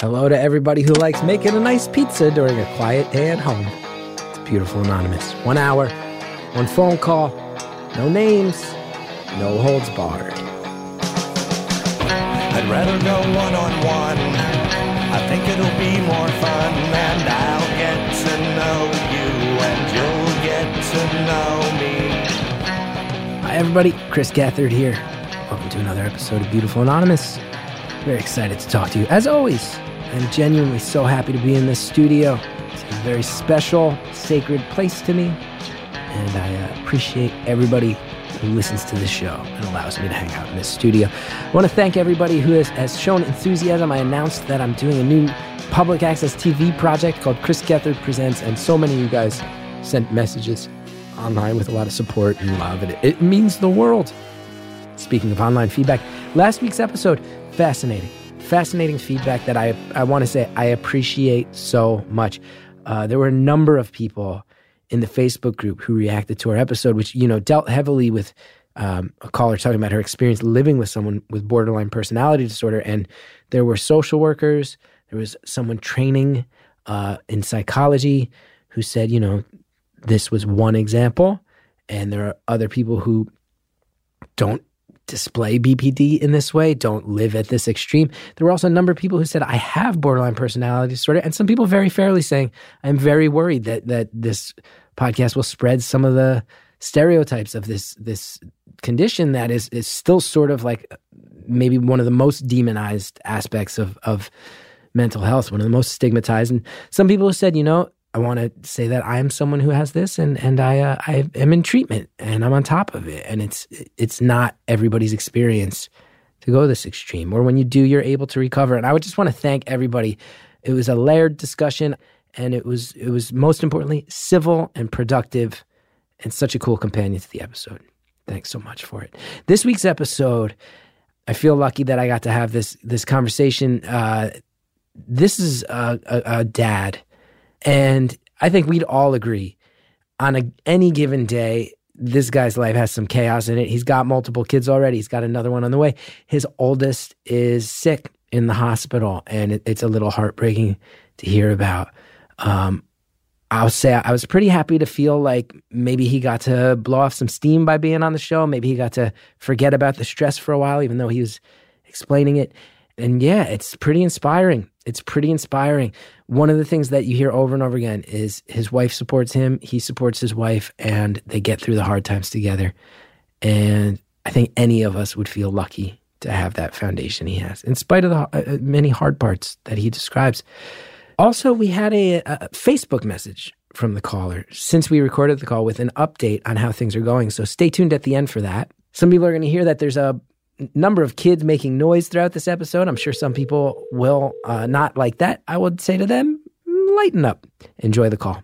Hello to everybody who likes making a nice pizza during a quiet day at home. It's Beautiful Anonymous. One hour, one phone call, no names, no holds barred. I'd rather go one on one. I think it'll be more fun, and I'll get to know you, and you'll get to know me. Hi, everybody. Chris Gethard here. Welcome to another episode of Beautiful Anonymous. Very excited to talk to you. As always, I'm genuinely so happy to be in this studio. It's a very special, sacred place to me, and I uh, appreciate everybody who listens to this show and allows me to hang out in this studio. I want to thank everybody who has, has shown enthusiasm. I announced that I'm doing a new public access TV project called Chris Gethard Presents, and so many of you guys sent messages online with a lot of support and love, and it, it means the world. Speaking of online feedback, last week's episode, fascinating. Fascinating feedback that I, I want to say I appreciate so much. Uh, there were a number of people in the Facebook group who reacted to our episode, which, you know, dealt heavily with um, a caller talking about her experience living with someone with borderline personality disorder. And there were social workers, there was someone training uh, in psychology who said, you know, this was one example. And there are other people who don't display BPD in this way, don't live at this extreme. There were also a number of people who said, I have borderline personality disorder. And some people very fairly saying, I'm very worried that that this podcast will spread some of the stereotypes of this this condition that is is still sort of like maybe one of the most demonized aspects of of mental health, one of the most stigmatized. And some people said, you know, I want to say that I am someone who has this, and and I uh, I am in treatment, and I'm on top of it, and it's it's not everybody's experience to go this extreme. Or when you do, you're able to recover. And I would just want to thank everybody. It was a layered discussion, and it was it was most importantly civil and productive, and such a cool companion to the episode. Thanks so much for it. This week's episode, I feel lucky that I got to have this this conversation. Uh, this is a, a, a dad and I think we'd all agree on a, any given day, this guy's life has some chaos in it. He's got multiple kids already. He's got another one on the way. His oldest is sick in the hospital, and it, it's a little heartbreaking to hear about. Um, I'll say I was pretty happy to feel like maybe he got to blow off some steam by being on the show. Maybe he got to forget about the stress for a while, even though he was explaining it. And yeah, it's pretty inspiring. It's pretty inspiring. One of the things that you hear over and over again is his wife supports him, he supports his wife, and they get through the hard times together. And I think any of us would feel lucky to have that foundation he has, in spite of the uh, many hard parts that he describes. Also, we had a, a Facebook message from the caller since we recorded the call with an update on how things are going. So stay tuned at the end for that. Some people are going to hear that there's a number of kids making noise throughout this episode. I'm sure some people will uh, not like that. I would say to them, lighten up. Enjoy the call.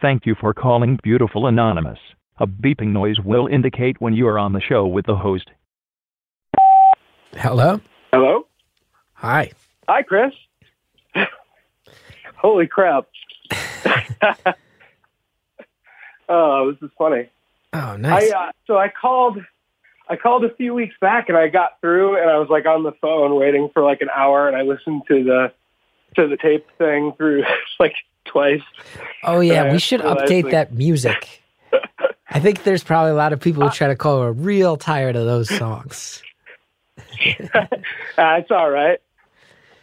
Thank you for calling Beautiful Anonymous. A beeping noise will indicate when you are on the show with the host. Hello. Hello? Hi. Hi, Chris. Holy crap. oh, this is funny. Oh, nice. I uh, so I called I called a few weeks back and I got through and I was like on the phone waiting for like an hour and I listened to the to the tape thing through like twice. oh yeah, we should update like- that music. I think there's probably a lot of people who try to call who are real tired of those songs. Uh, it's all right.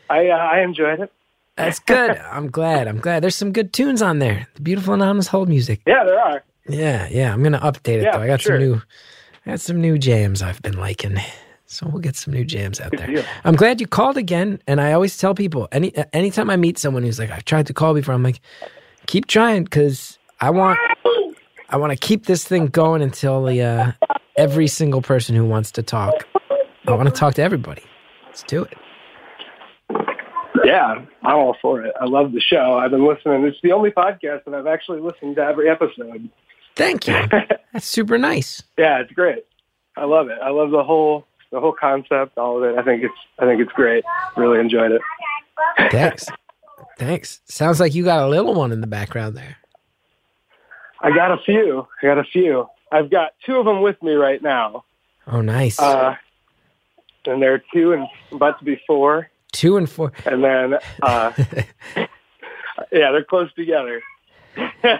I uh, I enjoyed it. That's good. I'm glad. I'm glad. There's some good tunes on there. The beautiful anonymous hold music. Yeah, there are. Yeah, yeah. I'm gonna update it Yeah, though. I got sure. some new, I got some new jams I've been liking. So we'll get some new jams out Good there. deal. I'm glad you called again. And I always tell people any anytime I meet someone who's like, I've tried to call before. I'm like, keep trying because I want I want to keep this thing going until the uh, every single person who wants to talk. I want to talk to everybody. Let's do it. Yeah, I'm all for it. I love the show. I've been listening. It's the only podcast that I've actually listened to every episode. Thank you. That's super nice. Yeah, it's great. I love it. I love the whole the whole concept, all of it. I think it's I think it's great. Really enjoyed it. Thanks. Thanks. Sounds like you got a little one in the background there. I got a few. I got a few. I've got two of them with me right now. Oh, nice. Uh, and they're two and about to be four, Two and four. and then uh, yeah, they're close together.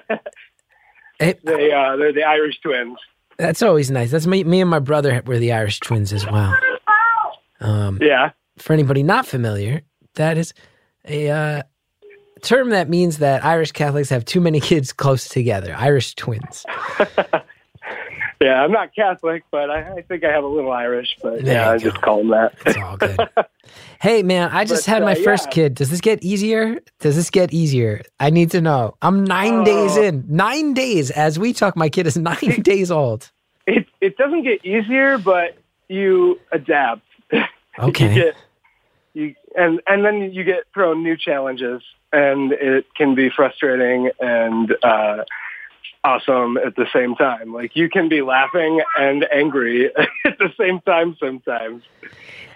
Hey, they uh, they're the Irish twins. that's always nice. That's me. Me and my brother were the Irish twins as well. Um, Yeah, for anybody not familiar, that is a uh, term that means that Irish Catholics have too many kids close together. Irish twins. yeah. I'm not Catholic, but I, I think I have a little Irish. But There yeah, I just call them that. It's all good. hey man, I just But, had my uh, first yeah. kid. Does this get easier? Does this get easier? I need to know. I'm nine days Oh. in. Nine days as we talk. My kid is nine days old. it it doesn't get easier, but you adapt. Okay. you get you and and then you get thrown new challenges, and it can be frustrating and uh, awesome at the same time. Like you can be laughing and angry at the same time sometimes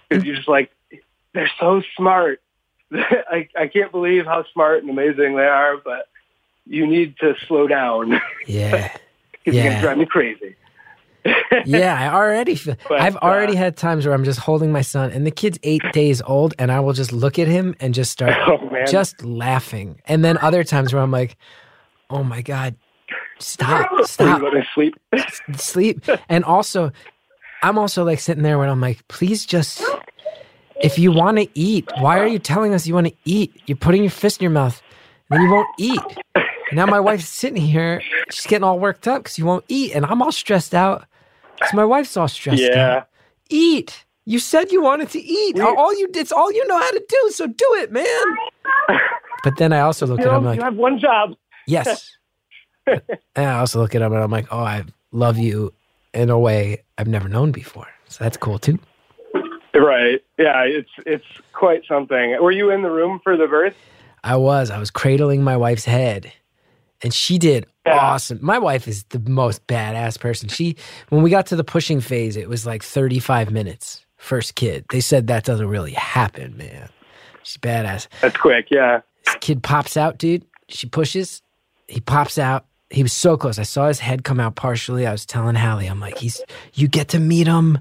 because you're just like they're so smart. I I can't believe how smart and amazing they are, but you need to slow down Yeah. because you're gonna drive me crazy. yeah, I already feel. But, I've already uh, had times where I'm just holding my son, and the kid's eight days old, and I will just look at him and just start Oh just laughing. And then other times where I'm like, "Oh my god, stop, stop, you let me sleep. sleep." And also, I'm also like sitting there when I'm like, "Please just, if you want to eat, why are you telling us you want to eat? You're putting your fist in your mouth, and you won't eat." And now my wife's sitting here, she's getting all worked up because you won't eat, and I'm all stressed out. So my wife's all stressed out Yeah. eat. You said you wanted to eat. We- all you it's all you know how to do, so do it, man. But then I also look You at him know, like, you have one job. yes. and I also look at him and I'm like, oh, I love you in a way I've never known before. So that's cool too. Right. Yeah, it's it's quite something. Were you in the room for the birth? I was. I was cradling my wife's head. And she did Yeah. awesome. My wife is the most badass person. She when we got to the pushing phase, it was like 35 minutes. First kid. They said that doesn't really happen, man. She's badass. That's quick. Yeah. This kid pops out, dude. She pushes. He pops out. He was so close. I saw his head come out partially. I was telling Hallie, I'm like, he's you get to meet him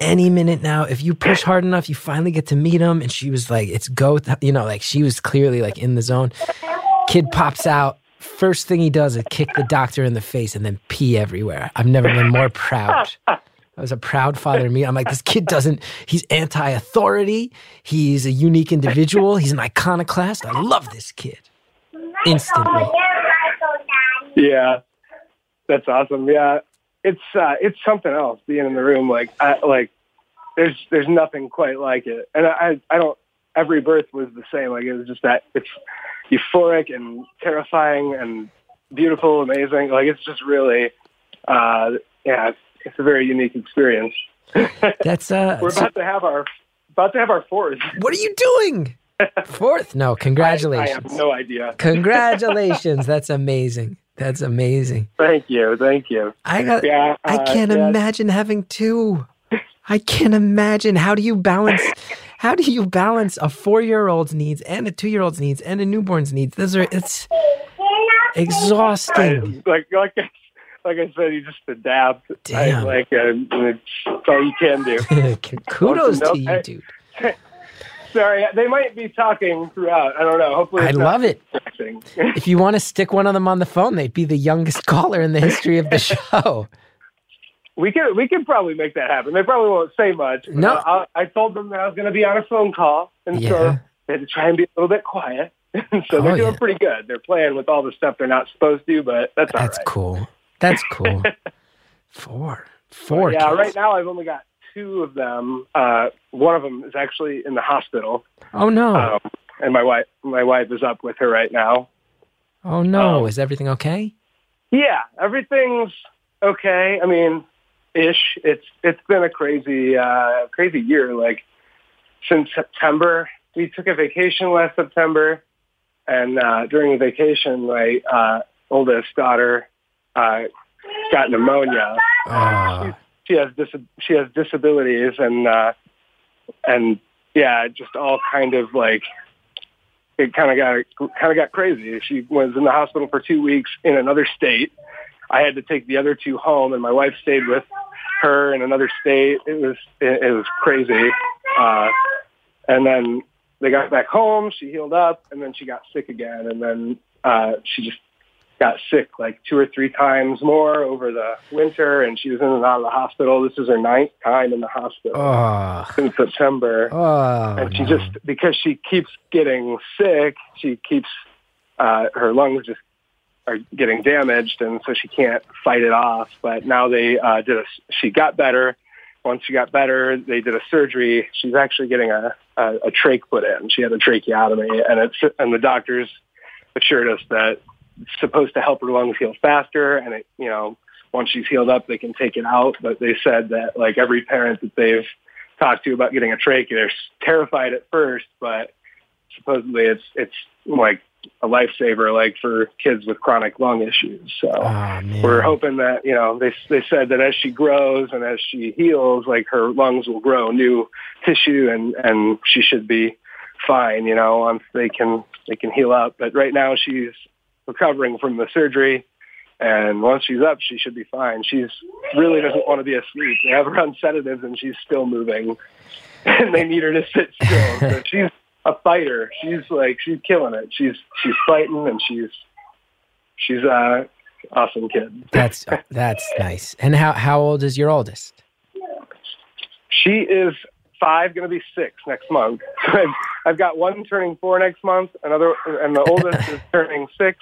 any minute now. If you push hard enough, you finally get to meet him. And she was like, it's go, you know, like she was clearly like in the zone. Kid pops out. First thing he does is kick the doctor in the face and then pee everywhere. I've never been more proud. I was a proud father to me. I'm like, this kid doesn't, he's anti authority. He's a unique individual. He's an iconoclast. I love this kid. Instantly. Yeah. That's awesome. Yeah. It's uh it's something else being in the room like I like there's there's nothing quite like it. And I I don't every birth was the same. Like it was just that it's euphoric and terrifying and beautiful, amazing. Like it's just really uh yeah, it's, it's a very unique experience. That's, uh, We're about to have our about to have our fourth. what are you doing? Fourth? No, congratulations. I congratulations. have no idea. Congratulations. That's amazing. That's amazing. Thank you, thank you. I got, Yeah, I uh, can't yeah. imagine having two. I can't imagine. How do you balance? How do you balance a four-year-old's needs and a two-year-old's needs and a newborn's needs? Those are it's I, exhausting. like like I, like I said, you just adapt. Damn. I, like uh, it's all you can do. Kudos to you, I- dude. Sorry, they might be talking throughout. I don't know. Hopefully, I love it. If you want to stick one of them on the phone, they'd be the youngest caller in the history of the show. we could we could probably make that happen. They probably won't say much. No. I, I told them that I was going to be on a phone call, and Yeah. so they had to try and be a little bit quiet. so they're Oh, doing yeah. pretty good. They're playing with all the stuff they're not supposed to, but that's all That's right. cool. That's cool. Four. Four. yeah, kids. right now I've only got two of them. Uh, one of them is actually in the hospital. Oh no. Um, and my wife, my wife is up with her right now. oh no. um, Is everything okay? Yeah, everything's okay. I mean, ish. It's it's been a crazy, uh, crazy year. Like since September, we took a vacation last September, and uh, during the vacation, my uh, oldest daughter uh, got pneumonia. Uh, She has dis- she has disabilities, and uh, and yeah, just all kind of like it kind of got kind of got crazy. She was in the hospital for two weeks in another state. I had to take the other two home, and my wife stayed with her in another state. It was it, it was crazy. Uh, and then they got back home. She healed up, and then she got sick again, and then uh, she just got sick like two or three times more over the winter, and she was in and out of the hospital. This is her ninth time in the hospital Oh, since September oh, and she no. just because she keeps getting sick, she keeps uh, her lungs just are getting damaged, and so she can't fight it off. But now they uh, did a. She got better. Once she got better, they did a surgery. She's actually getting a a, a trach put in. She had a tracheotomy, and it's and the doctors assured us that supposed to help her lungs heal faster, and it you know once she's healed up, they can take it out. But they said that like every parent that they've talked to about getting a trach, they're terrified at first, but supposedly it's it's like a lifesaver, like for kids with chronic lung issues. So Oh, we're hoping that you know they they said that as she grows and as she heals, like her lungs will grow new tissue and and she should be fine. You know, once they can they can heal up. But right now she's recovering from the surgery. And once she's up, she should be fine. She's really doesn't want to be asleep. They have her on sedatives, and she's still moving, and they need her to sit still. So she's a fighter. She's like she's killing it. She's she's fighting, and she's she's a awesome kid. That's that's nice. And how how old is your oldest? She is five, going to be six next month. I've, I've got one turning four next month, another, and the oldest is turning six,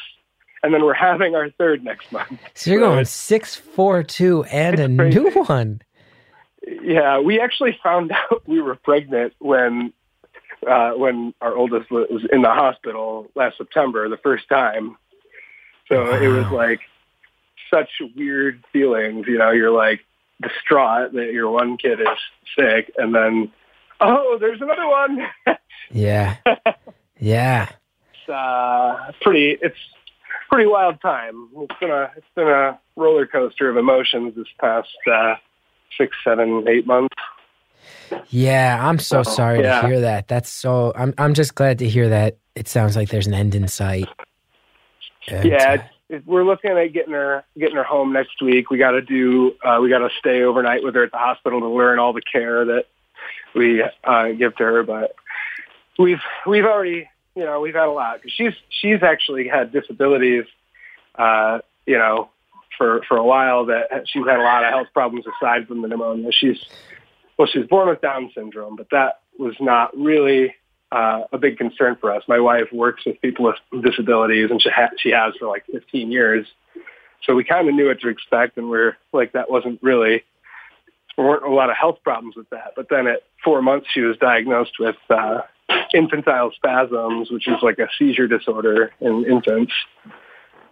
and then we're having our third next month. So you're going six, four, two, and a crazy. new one. Yeah, we actually found out we were pregnant when uh, when our oldest was in the hospital last September, the first time. So it was like such weird feelings. You know, you're like distraught that your one kid is sick, and then oh, there's another one. Yeah, yeah. it's uh, pretty. It's pretty wild time. It's been a it's been a roller coaster of emotions this past uh, six, seven, eight months. Yeah, I'm so sorry yeah. to hear that. That's so. I'm I'm just glad to hear that. It sounds like there's an end in sight. And, yeah, uh, it's, we're looking at getting her getting her home next week. We got to do. Uh, we got to stay overnight with her at the hospital to learn all the care that we uh, give to her. But we've we've already you know we've had a lot she's she's actually had disabilities. Uh, you know, for for a while that she's had a lot of health problems aside from the pneumonia. She's well, she's born with Down syndrome, but that was not really uh, a big concern for us. My wife works with people with disabilities, and she, ha- she has for like 15 years. So we kind of knew what to expect, and we're like, that wasn't really, there weren't a lot of health problems with that. But then at four months, she was diagnosed with uh, infantile spasms, which is like a seizure disorder in infants,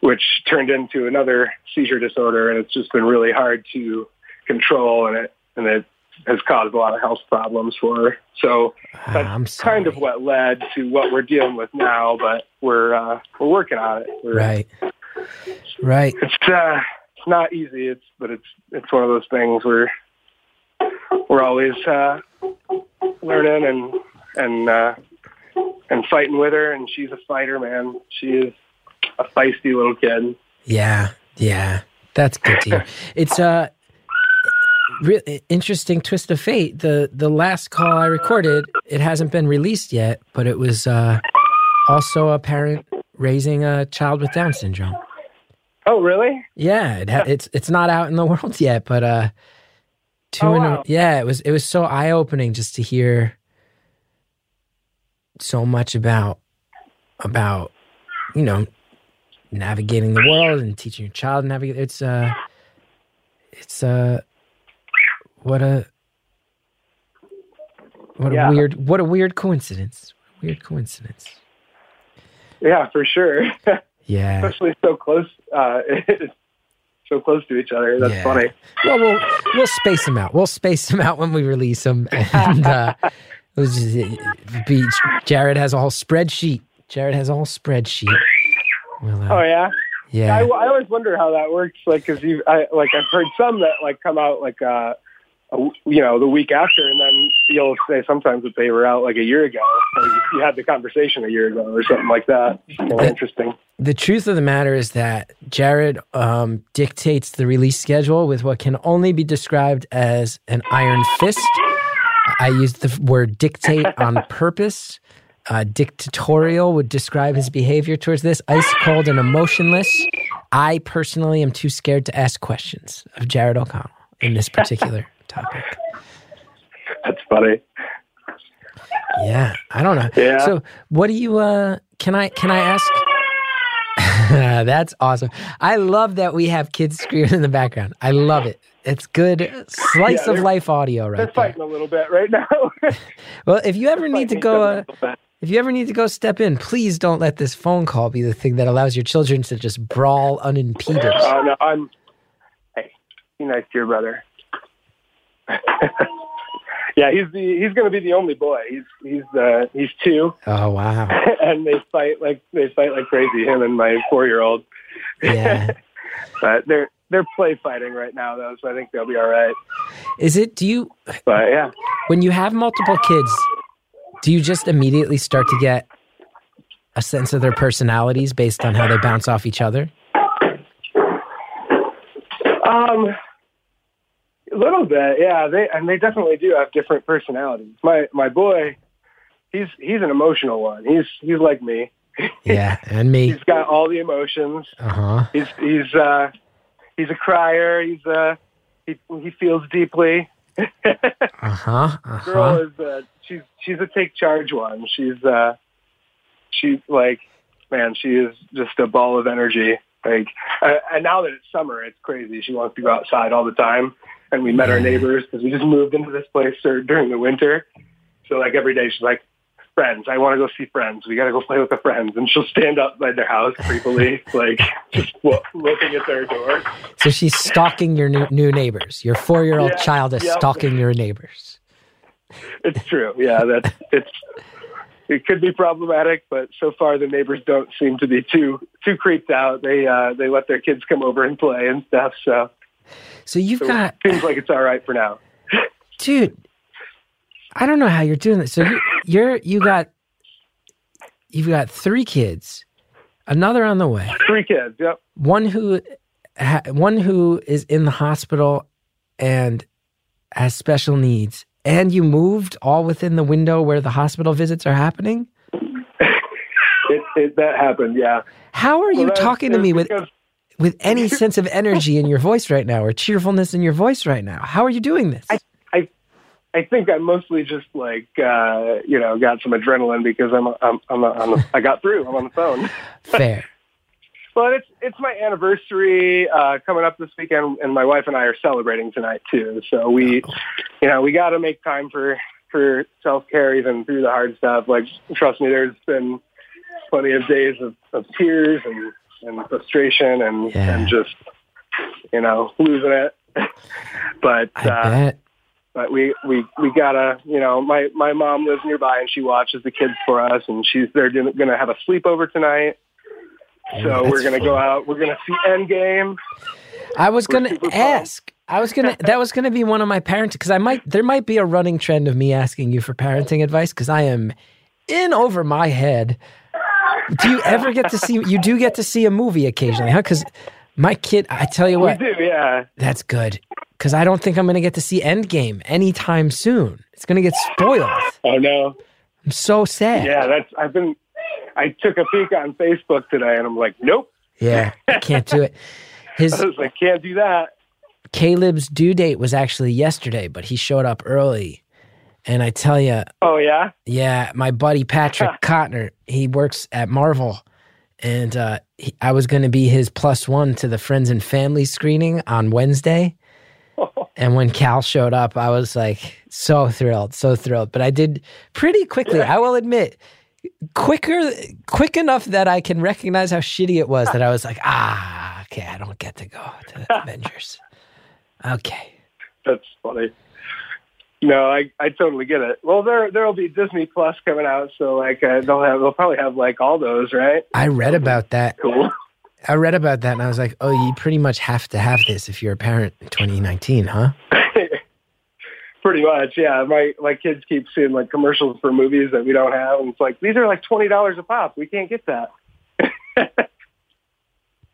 which turned into another seizure disorder, and it's just been really hard to control, and it and it has caused a lot of health problems for her. So that's I'm kind of what led to what we're dealing with now, but we're uh, we're working on it. We're, Right. Right. It's uh, it's not easy. It's but it's it's one of those things where we're always uh, learning and and uh, and fighting with her, and she's a fighter, man. She is a feisty little kid. Yeah. Yeah. That's good to hear. It's a re- interesting twist of fate. The the last call I recorded, it hasn't been released yet, but it was uh, also a parent raising a child with Down syndrome. Oh, really? Yeah, it ha- it's it's not out in the world yet, but uh, two Oh, in a, yeah, it was it was so eye opening just to hear so much about about you know navigating the world and teaching your child to navigate. It's uh, it's uh, what a what a weird what a weird coincidence. Weird coincidence. Yeah, for sure. Yeah. Especially so close, uh, so close to each other. That's Yeah. funny. Well, we'll we'll space them out. We'll space them out when we release them, and uh, it'll just be Jared has a whole spreadsheet. Jared has a whole spreadsheet. We'll, uh, Oh yeah. yeah, I, I always wonder how that works. Like, cause you, I like I've heard some that like come out like uh, a you know, the week after, and then you'll say sometimes that they were out like a year ago. You- had the conversation a year ago or something like that. Of interesting. The truth of the matter is that Jared um, dictates the release schedule with what can only be described as an iron fist. I used the word dictate on purpose. Uh, dictatorial would describe his behavior towards this. Ice cold and emotionless. I personally am too scared to ask questions of Jared O'Connell in this particular topic. That's funny. Yeah, I don't know. Yeah. So, what do you? uh Can I? Can I ask? That's awesome. I love that we have kids screaming in the background. I love it. It's good slice Yeah, of life audio right They're there. fighting a little bit right now. Well, if you ever need to go, uh, other a little bit. if you ever need to go step in, please don't let this phone call be the thing that allows your children to just brawl unimpeded. Oh no, I'm. Hey, be nice to your brother. yeah, he's the he's going to be the only boy. He's he's uh he's two, Oh wow, and they fight like they fight like crazy. Him and my four year old. yeah. But they're they're play fighting right now though, so I think they'll be all right. Is it? Do you? But yeah, when you have multiple kids, do you just immediately start to get a sense of their personalities based on how they bounce off each other? um, a little bit. Yeah, they and they definitely do have different personalities. My my boy, he's he's an emotional one. He's he's like me. Yeah, and me. He's got all the emotions. Uh huh. He's he's uh he's a crier. He's uh he he feels deeply. Uh huh. Uh Girl is uh she's she's a take charge one. She's uh she's like man, she is just a ball of energy. Like uh, and now that it's summer, it's crazy. She wants to go outside all the time. And we met our neighbors because we just moved into this place dur- during the winter. So like every day she's like, friends, I want to go see friends. We got to go play with the friends. And she'll stand outside their house creepily, like just looking at their door. So she's stalking your new, new neighbors. Your four year old Yeah, child is stalking your neighbors. It's true. Yeah, that's it's. It could be problematic, but so far the neighbors don't seem to be too too creeped out. They uh, they let their kids come over and play and stuff. So, So you've so got, seems like it's all right for now. dude. I don't know how you're doing this. So you, you're you got you've got three kids, another on the way. Three kids. Yep. one who ha, one who is in the hospital and has special needs and you moved all within the window where the hospital visits are happening It, it that happened. Yeah. how are you Well, that- talking to me with because- with any sense of energy in your voice right now or cheerfulness in your voice right now how are you doing this I think I mostly just like uh, you know got some adrenaline because I'm I'm I'm, I'm I got through. I'm on the phone. fair But it's it's my anniversary uh, coming up this weekend, and my wife and I are celebrating tonight too. So we, you know, we got to make time for for self care even through the hard stuff. Like, trust me, there's been plenty of days of, of tears and, and frustration and Yeah. and just you know losing it. but i uh, bet but we we we gotta you know my my mom lives nearby and she watches the kids for us and she's they're gonna have a sleepover tonight. So That's we're gonna fun. go out we're gonna see endgame. I was we're gonna ask i was gonna that was gonna be one of my parents because i might there might be a running trend of me asking you for parenting advice because i am in over my head. Do you ever get to see you do get to see a movie occasionally huh? Because my kid i tell you what we do yeah That's good. Because I don't think I'm going to get to see Endgame anytime soon. It's going to get spoiled. oh no I'm so sad. yeah that's i've been i took a peek on facebook today and i'm like nope Yeah, I can't do it. His i was like can't do that Caleb's due date was actually yesterday, but he showed up early. And I tell you, oh yeah yeah, my buddy Patrick Cotner, he works at Marvel, and uh, he, I was going to be his plus one to the friends and family screening on Wednesday. And when Cal showed up, I was like so thrilled, so thrilled. But I did pretty quickly, I will admit, quicker, quick enough that I can recognize how shitty it was that I was like, ah, okay, I don't get to go to the Avengers. Okay. that's funny no, I I totally get it. Well, there there'll be Disney Plus coming out, so like uh, they'll have they'll probably have like all those, right? I read about that. Cool. I read about that and I was like, oh, you pretty much have to have this if you're a parent in 2019, huh? Pretty much, yeah. My my kids keep seeing like commercials for movies that we don't have, and it's like these are like twenty dollars a pop. We can't get that.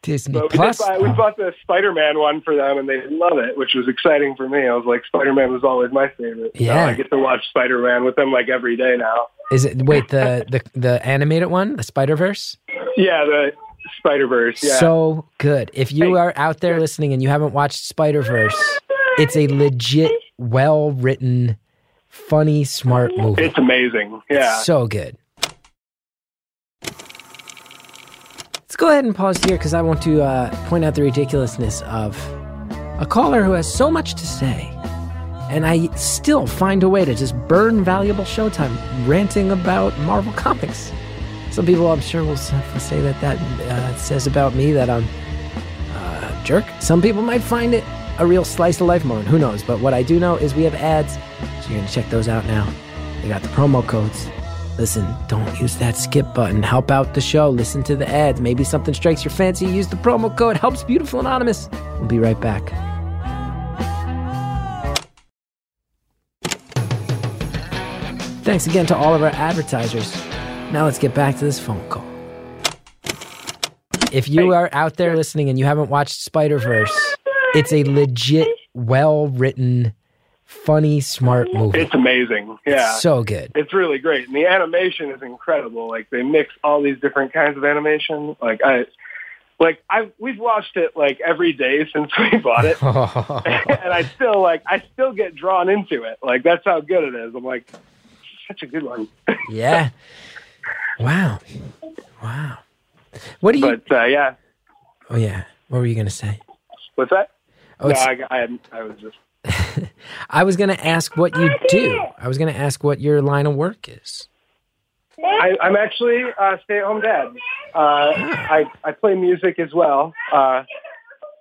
Disney But we, did buy, we bought the Spider-Man one for them, and they love it, which was exciting for me. I was like, Spider-Man was always my favorite. So Yeah. I get to watch Spider-Man with them like every day now. Is it wait the the the animated one, the Spider Verse? Yeah, the Spider-Verse. Yeah, So good. If you are out there listening and you haven't watched Spider Verse, it's a legit, well written, funny, smart movie. it's amazing. Yeah. So good. Let's go ahead and pause here because I want to uh, point out the ridiculousness of a caller who has so much to say, and I still find a way to just burn valuable showtime ranting about Marvel Comics. Some people, I'm sure, will say that that uh, says about me that I'm uh, a jerk. Some people might find it a real slice of life moment. Who knows? But what I do know is we have ads, so you're going to check those out now. They got the promo codes. Listen, don't use that skip button. Help out the show. Listen to the ads. Maybe something strikes your fancy. Use the promo code. Helps Beautiful Anonymous. We'll be right back. Thanks again to all of our advertisers. Now let's get back to this phone call. If you are out there listening and you haven't watched Spider Verse, it's a legit, well written, funny, smart movie. It's amazing. Yeah. So good. it's really great. And the animation is incredible. Like they mix all these different kinds of animation. Like I like I we've watched it like every day since we bought it. and I still like I still get drawn into it. Like that's how good it is. I'm like such a good one. yeah. Wow. Wow. What do you? But uh, yeah, oh yeah. What were you gonna say? what's that? Oh, no, I, I, I was just I was gonna ask what you do. I was gonna ask what your line of work is. I, I'm actually a stay-at-home dad. Uh, I I play music as well. Uh,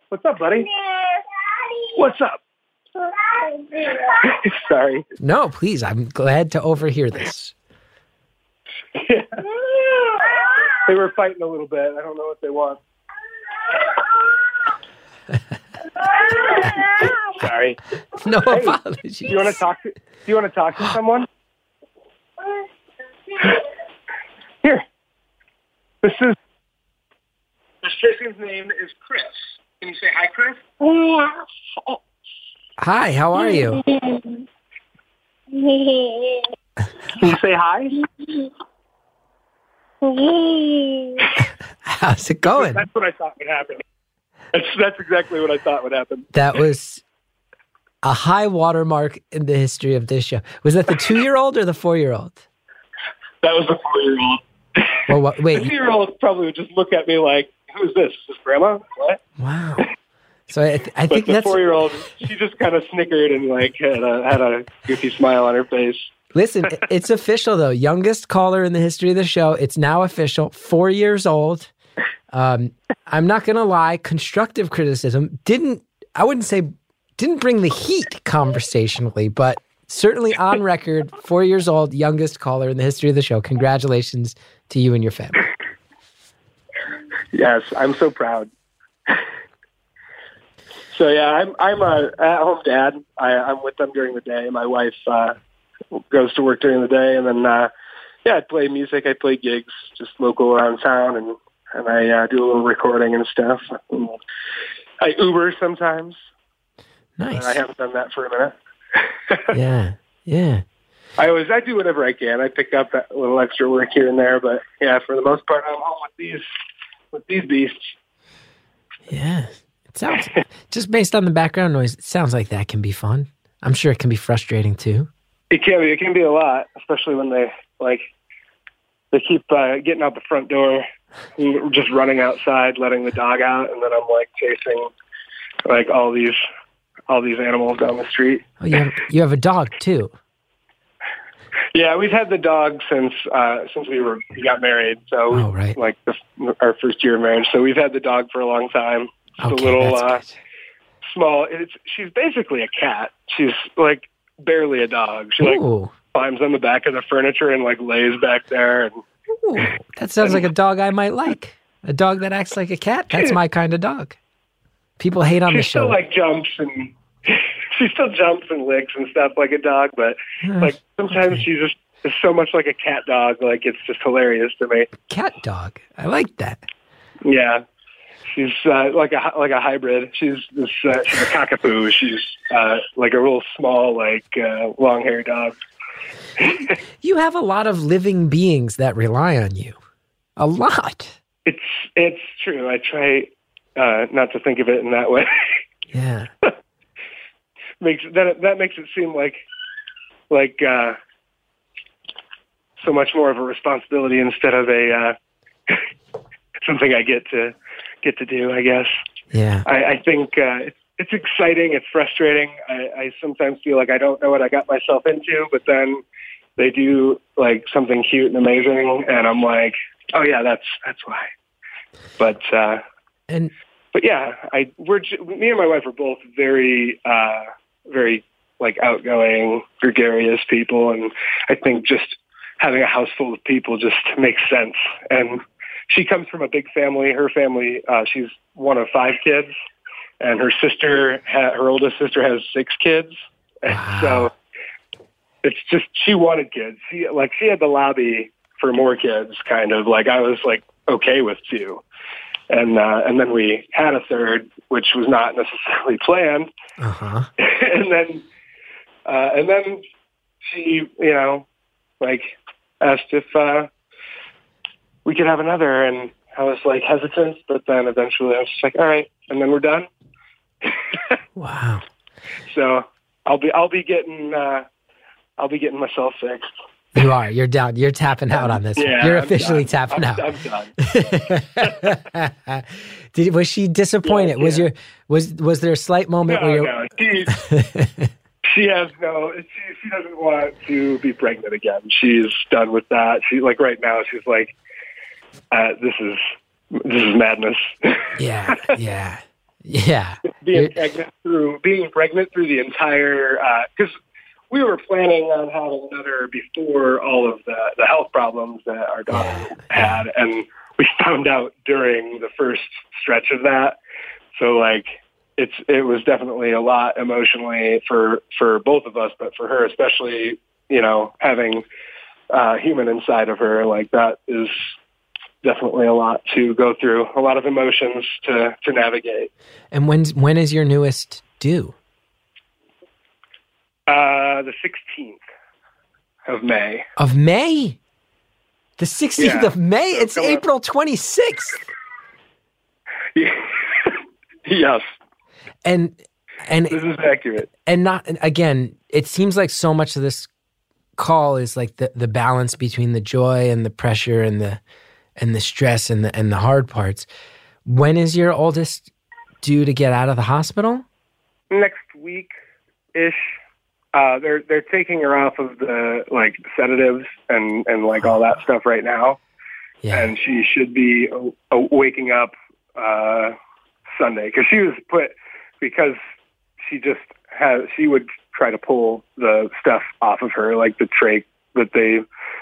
what's up, buddy? What's up? Sorry. No, please. I'm glad to overhear this. They were fighting a little bit. I don't know what they want. Sorry. No Hey, apologies. Do you want to talk to? Do you want to talk to someone? Here. This is. This person's name is Chris. Can you say hi, Chris? Hi. How are you? Can you say hi? How's it going? That's what I thought would happen. That's that's exactly what I thought would happen. That was a high watermark in the history of this show. Was that the two-year-old or the four-year-old? That was the four-year-old. Well, what, The wait. two-year-old probably would just look at me like, "Who's this? Is this Grandma? What?" Wow. So I, th- I But think the that's four-year-old, she just kind of snickered and like had a had a goofy smile on her face. Listen, it's official though. Youngest caller in the history of the show. It's now official. Four years old. Um, I'm not gonna lie. Constructive criticism didn't. I wouldn't say didn't bring the heat conversationally, but certainly on record. Four years old, youngest caller in the history of the show. Congratulations to you and your family. Yes, I'm so proud. so yeah, I'm I'm a at-home dad. I, I'm with them during the day. My wife uh, goes to work during the day, and then uh, yeah, I play music. I play gigs just local around town, and and I uh, do a little recording and stuff. And I Uber sometimes. Nice. I haven't done that for a minute. Yeah. Yeah. I always I do whatever I can. I pick up a little extra work here and there, but yeah, for the most part, I'm home with these with these beasts. Yeah. It sounds just based on the background noise. It sounds like that can be fun. I'm sure it can be frustrating too. It can be. It can be a lot, especially when they like they keep uh, getting out the front door, just running outside, letting the dog out, and then I'm like chasing like all these all these animals down the street. Oh, you have you have a dog too. Yeah, we've had the dog since uh, since we were we got married. So Oh, right. like the, our first year of marriage. So we've had the dog for a long time. Just Okay, a little uh, small. It's she's basically a cat. She's like barely a dog. She like Ooh. climbs on the back of the furniture and like lays back there and Ooh, that sounds like a dog I might like. A dog that acts like a cat. That's my kind of dog. People hate on the she still show. like jumps and she still jumps and licks and stuff like a dog, but like sometimes okay. she just is so much like a cat dog. Like it's just hilarious to me. cat dog. I like that. Yeah, she's uh, like a like a hybrid. She's this uh, she's a cockapoo. She's uh, like a real small like uh, long haired dog. You have a lot of living beings that rely on you. A lot. It's it's true. I try uh, not to think of it in that way. Yeah. makes that that makes it seem like like uh, so much more of a responsibility instead of a uh, something I get to get to do. I guess Yeah. I, I think uh, it's, it's exciting. It's frustrating. I, I sometimes feel like I don't know what I got myself into, but then they do like something cute and amazing, and I'm like, oh yeah, that's that's why. But uh, And but yeah, I we're j- me and my wife are both very uh very like outgoing, gregarious people, and I think just having a house full of people just makes sense. And she comes from a big family. Her family, uh, she's one of five kids, and her sister, ha- her oldest sister, has six kids. And Wow. so it's just she wanted kids. She like she had the lobby for more kids, kind of like I was like okay with two and uh, and then we had a third, which was not necessarily planned, uh huh. and then uh, and then she, you know, like asked if uh, we could have another, and I was like hesitant, but then eventually I was just like, all right, and then we're done. Wow. So I'll be I'll be getting uh, I'll be getting myself fixed. You are. You're down. You're tapping out on this. Yeah, You're officially tapping I'm, out. I'm done. Did was she disappointed? Yeah, Was yeah. your was was there a slight moment No, where you no, she, she has no she she doesn't want to be pregnant again she's done with that she like right now she's like uh this is this is madness Yeah, yeah. Yeah. being pregnant through being pregnant through the entire because we were planning on having another before all of the the health problems that our daughter Yeah, had and we found out during the first stretch of that so like it's it was definitely a lot emotionally for for both of us but for her especially you know having uh human inside of her like that is definitely a lot to go through a lot of emotions to to navigate And when's when is your newest due? uh the 16th of may Of May? The 16th Yeah. of May? So It's. April 26th. yes And and this is accurate and not and again it seems like so much of this call is like the the balance between the joy and the pressure and the and the stress and the and the hard parts. When is your oldest due to get out of the hospital? Next week ish uh they're they're taking her off of the like sedatives and and like all that stuff right now. Yeah. And she should be uh, waking up uh sunday. Because she was put because she just has she would try to pull the stuff off of her like the trach that they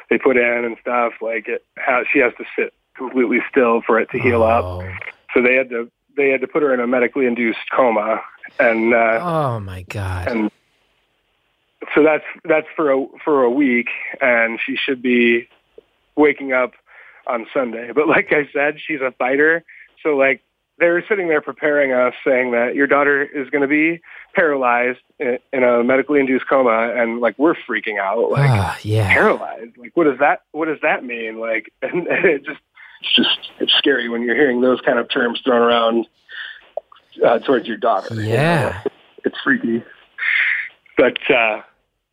they put in and stuff like it has she has to sit completely still for it to heal up. Oh. so they had to they had to put her in a medically induced coma and uh oh my god. and so that's that's for a for a week and she should be waking up on Sunday. But like I said she's a fighter. So like they were sitting there preparing us saying that your daughter is going to be paralyzed in, in a medically induced coma and like we're freaking out like Ah, yeah paralyzed like what does that what does that mean like and, and it just it's just it's scary when you're hearing those kind of terms thrown around uh, towards your daughter you know? yeah it's freaky. But uh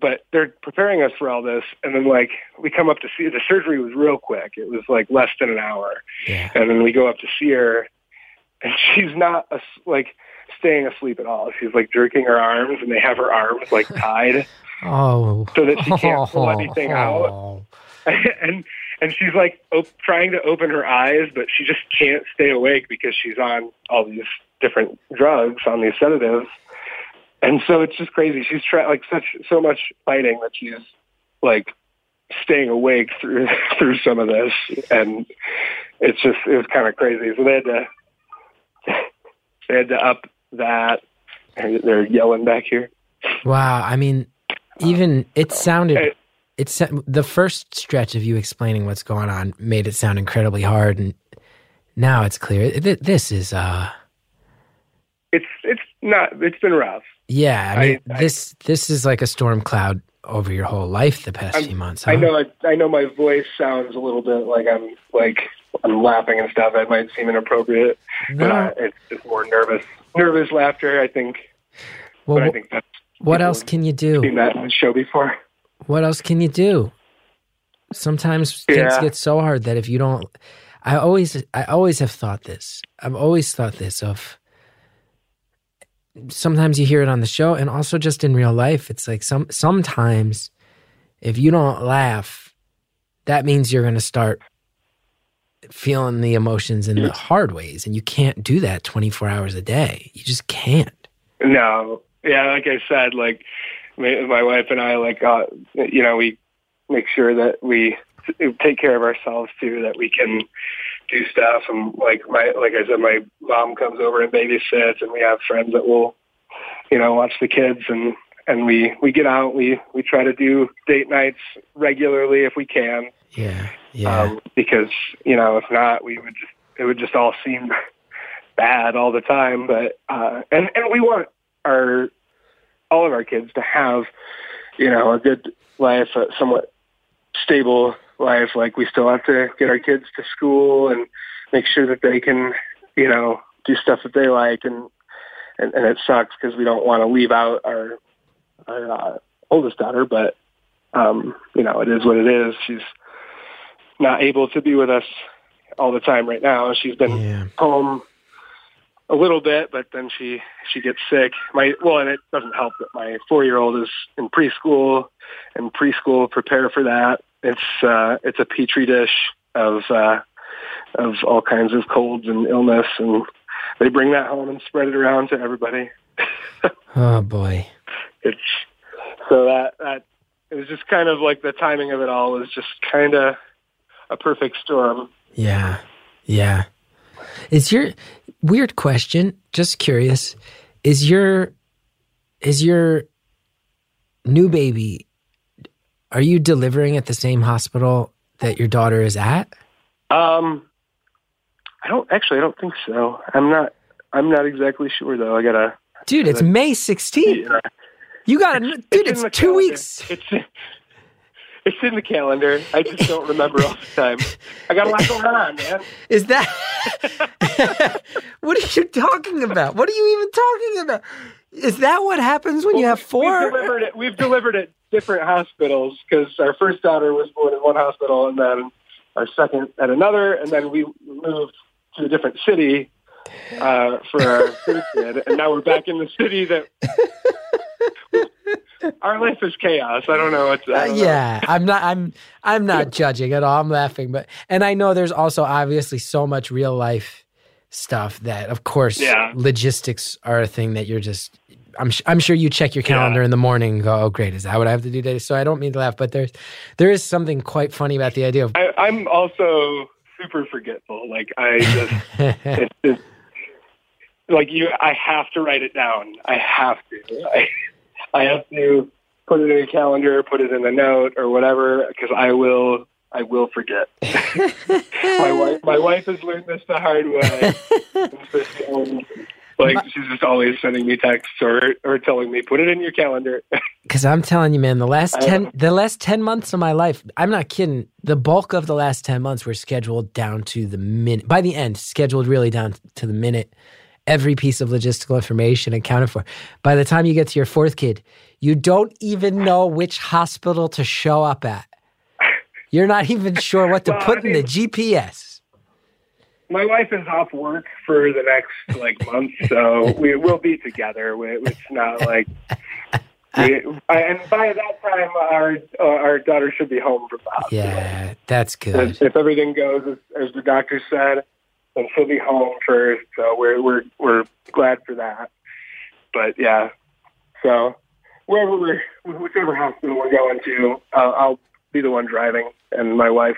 but they're preparing us for all this and then like we come up to see the surgery was real quick. It was like less than an hour. yeah And then we go up to see her and she's not as like staying asleep at all. She's like jerking her arms and they have her arms like tied oh so that she can't pull anything out. Oh. and and she's like op- trying to open her eyes, but she just can't stay awake because she's on all these different drugs, on these sedatives, and so it's just crazy. She's try like such so much fighting that she's like staying awake through through some of this, and it's just it was kind of crazy. So they had to they had to up that. They're yelling back here. Wow. I mean, even it sounded. It's the first stretch of you explaining what's going on made it sound incredibly hard, and now it's clear. Th- This is, uh, It's it's not. It's been rough. yeah. I mean, I- I- this this is like a storm cloud over your whole life the past I'm- few months. I know. I, I know my voice sounds a little bit like I'm like I'm laughing and stuff. That might seem inappropriate, but No. uh, it's just more nervous, nervous laughter. I think. Well, but I think that's what else can you do? seen that in the show before. what else can you do? Sometimes things get so hard that if you don't, I always, I always have thought this. I've always thought this of. Sometimes you hear it on the show, and also just in real life, it's like some sometimes, if you don't laugh, that means you're going to start feeling the emotions in the hard ways, and you can't do that 24 hours a day. You just can't. No, yeah, like I said, like my, my wife and I, like uh, you know, we make sure that we take care of ourselves too, that we can do stuff. And like my, like I said, my mom comes over and babysits, and we have friends that will, you know, watch the kids, and and we we get out. We we try to do date nights regularly if we can, Yeah, yeah, um, because you know, if not, we would just it would just all seem bad all the time. But uh, and and we want our all of our kids to have you know a good life, a somewhat stable life. Like we still have to get our kids to school and make sure that they can you know do stuff that they like and and, and it sucks because we don't want to leave out our our uh, oldest daughter, but um, you know it is what it is. She's not able to be with us all the time right now. She's been yeah. home a little bit, but then she she gets sick. My well, and it doesn't help that my four year old is in preschool, and preschool prepare for that. It's uh, it's a petri dish of uh, of all kinds of colds and illness, and they bring that home and spread it around to everybody. Oh boy. It's so that that it was just kind of like the timing of it all was just kind of a perfect storm. Yeah. Yeah. Is your weird question, just curious, is your is your new baby are you delivering at the same hospital that your daughter is at? Um, I don't actually. I don't think so. I'm not. I'm not exactly sure though. I gotta. Dude, it's May 16th. Yeah. You got to dude, it's, the 2 calendar. weeks. It's it's in the calendar. I just don't remember all the time. I got a lot going on, man. Is that What are you talking about? What are you even talking about? Is that what happens when you have four? We've delivered it. We've delivered at different hospitals because our first daughter was born in one hospital, and then our second at another, and then we moved to a different city uh, for our third kid, and now we're back in the city that. Our life is chaos. I don't know what's. Uh, know. yeah, I'm not. I'm. I'm not judging at all. I'm laughing, but and I know there's also obviously so much real life stuff that, of course, Yeah. logistics are a thing that you're just. I'm. sh- I'm sure you check your calendar in the morning and go, "Oh, great, is that what I have to do today?" So I don't mean to laugh, but there's there is something quite funny about the idea of. I, I'm also super forgetful. Like I just, it's like you, I have to write it down. I have to. I, I have to put it in a calendar, put it in a note or whatever, because I will. I will forget. my wife, my wife has learned this the hard way. like she's just always sending me texts or or telling me put it in your calendar. Because I'm telling you, man, the last ten, the last ten months of my life, I'm not kidding. The bulk of the last ten months were scheduled down to the minute. By the end, scheduled really down to the minute. Every piece of logistical information accounted for. By the time you get to your fourth kid, you don't even know which hospital to show up at. You're not even sure what to Well, put I in the GPS. my wife is off work for the next like month, so we will be together. It's not like, we, and by that time, our uh, our daughter should be home from the hospital. Yeah, that's good. If, if everything goes as, as the doctor said, then she'll be home first. So we're we're we're glad for that. But yeah, so wherever we're, whichever hospital we're going to, uh, I'll be the one driving, and my wife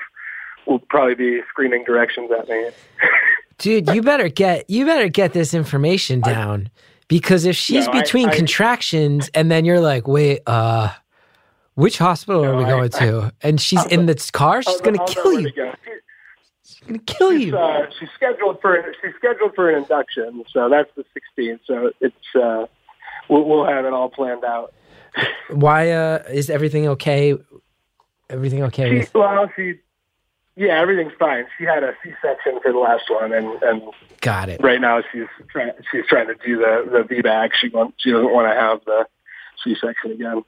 will probably be screaming directions at me. Dude, you better get you better get this information down Because if she's No, between I- contractions and then you're like, wait, uh, which hospital are No, we I- going to? And she's I'll- in the car, she's gonna kill you. go. She's gonna kill you. uh, she's scheduled for she's scheduled for an induction, so that's the 16th. So it's uh, we'll, we'll have it all planned out. Why uh is everything okay? Everything okay She, with well, she, yeah, everything's fine. She had a C-section for the last one, and and got it. right now she's trying she's trying to do the the VBAC. She wants she doesn't want to have the C-section again.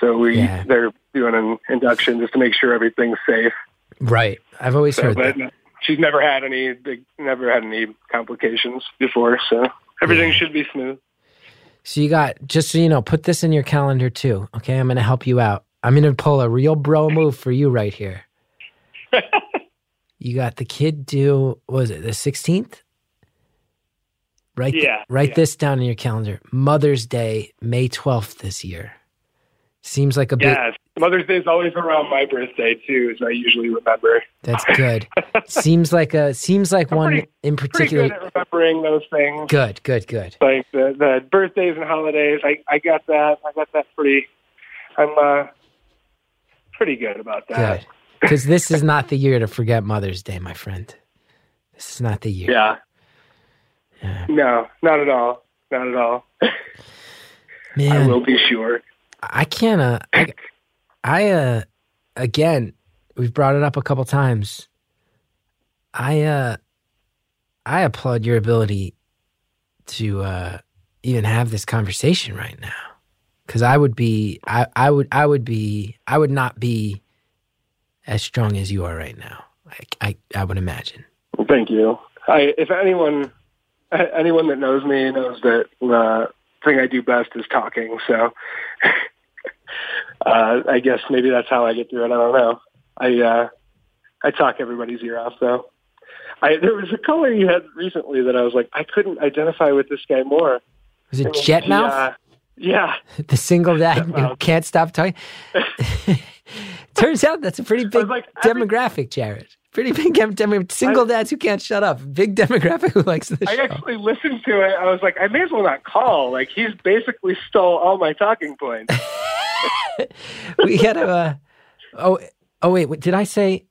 So we Yeah. they're doing an induction just to make sure everything's safe. Right. I've always So, heard but that. She's never had any big, never had any complications before, so everything should be smooth. So you got just so you know, put this in your calendar too. Okay, I'm gonna help you out. I'm gonna pull a real bro move for you right here. you got the kid due. What was it the 16th? Write th- Yeah, write yeah. this down in your calendar. Mother's Day, May 12th this year. Seems like a bit. Yes, Mother's Day is always around my birthday too, so I usually remember. That's good. seems like a seems like I'm one pretty- in Pretty particular. good at remembering those things, Good, good, good. like the, the birthdays and holidays. I I got that. I got that pretty. I'm uh pretty good about that. Good. Because this is not the year to forget Mother's Day, my friend. This is not the year. Yeah. Yeah. No, not at all. Not at all. I will be sure. I can't. Uh, I, I uh, again, we've brought it up a couple times. I uh, I applaud your ability to uh, even have this conversation right now, because I would be, I, I would, I would be, I would not be as strong as you are right now. I, I, I would imagine. Well, Thank you. I, if anyone, anyone that knows me knows that the thing I do best is talking. So, uh, I guess maybe that's how I get through it. I don't know. I, uh, I talk everybody's ear off though. I, there was a color you had recently that I was like, I couldn't identify with this guy more. Was it Jetmouth? uh, yeah. the single dad who can't stop talking. Turns out that's a pretty big like, every- demographic, Jared. Pretty big demographic. demo- single dads who can't shut up. Big demographic who likes the I show. actually listened to it. I was like, I may as well not call. Like, he's basically stole all my talking points. we had a. Uh, oh, oh wait, what- did I say?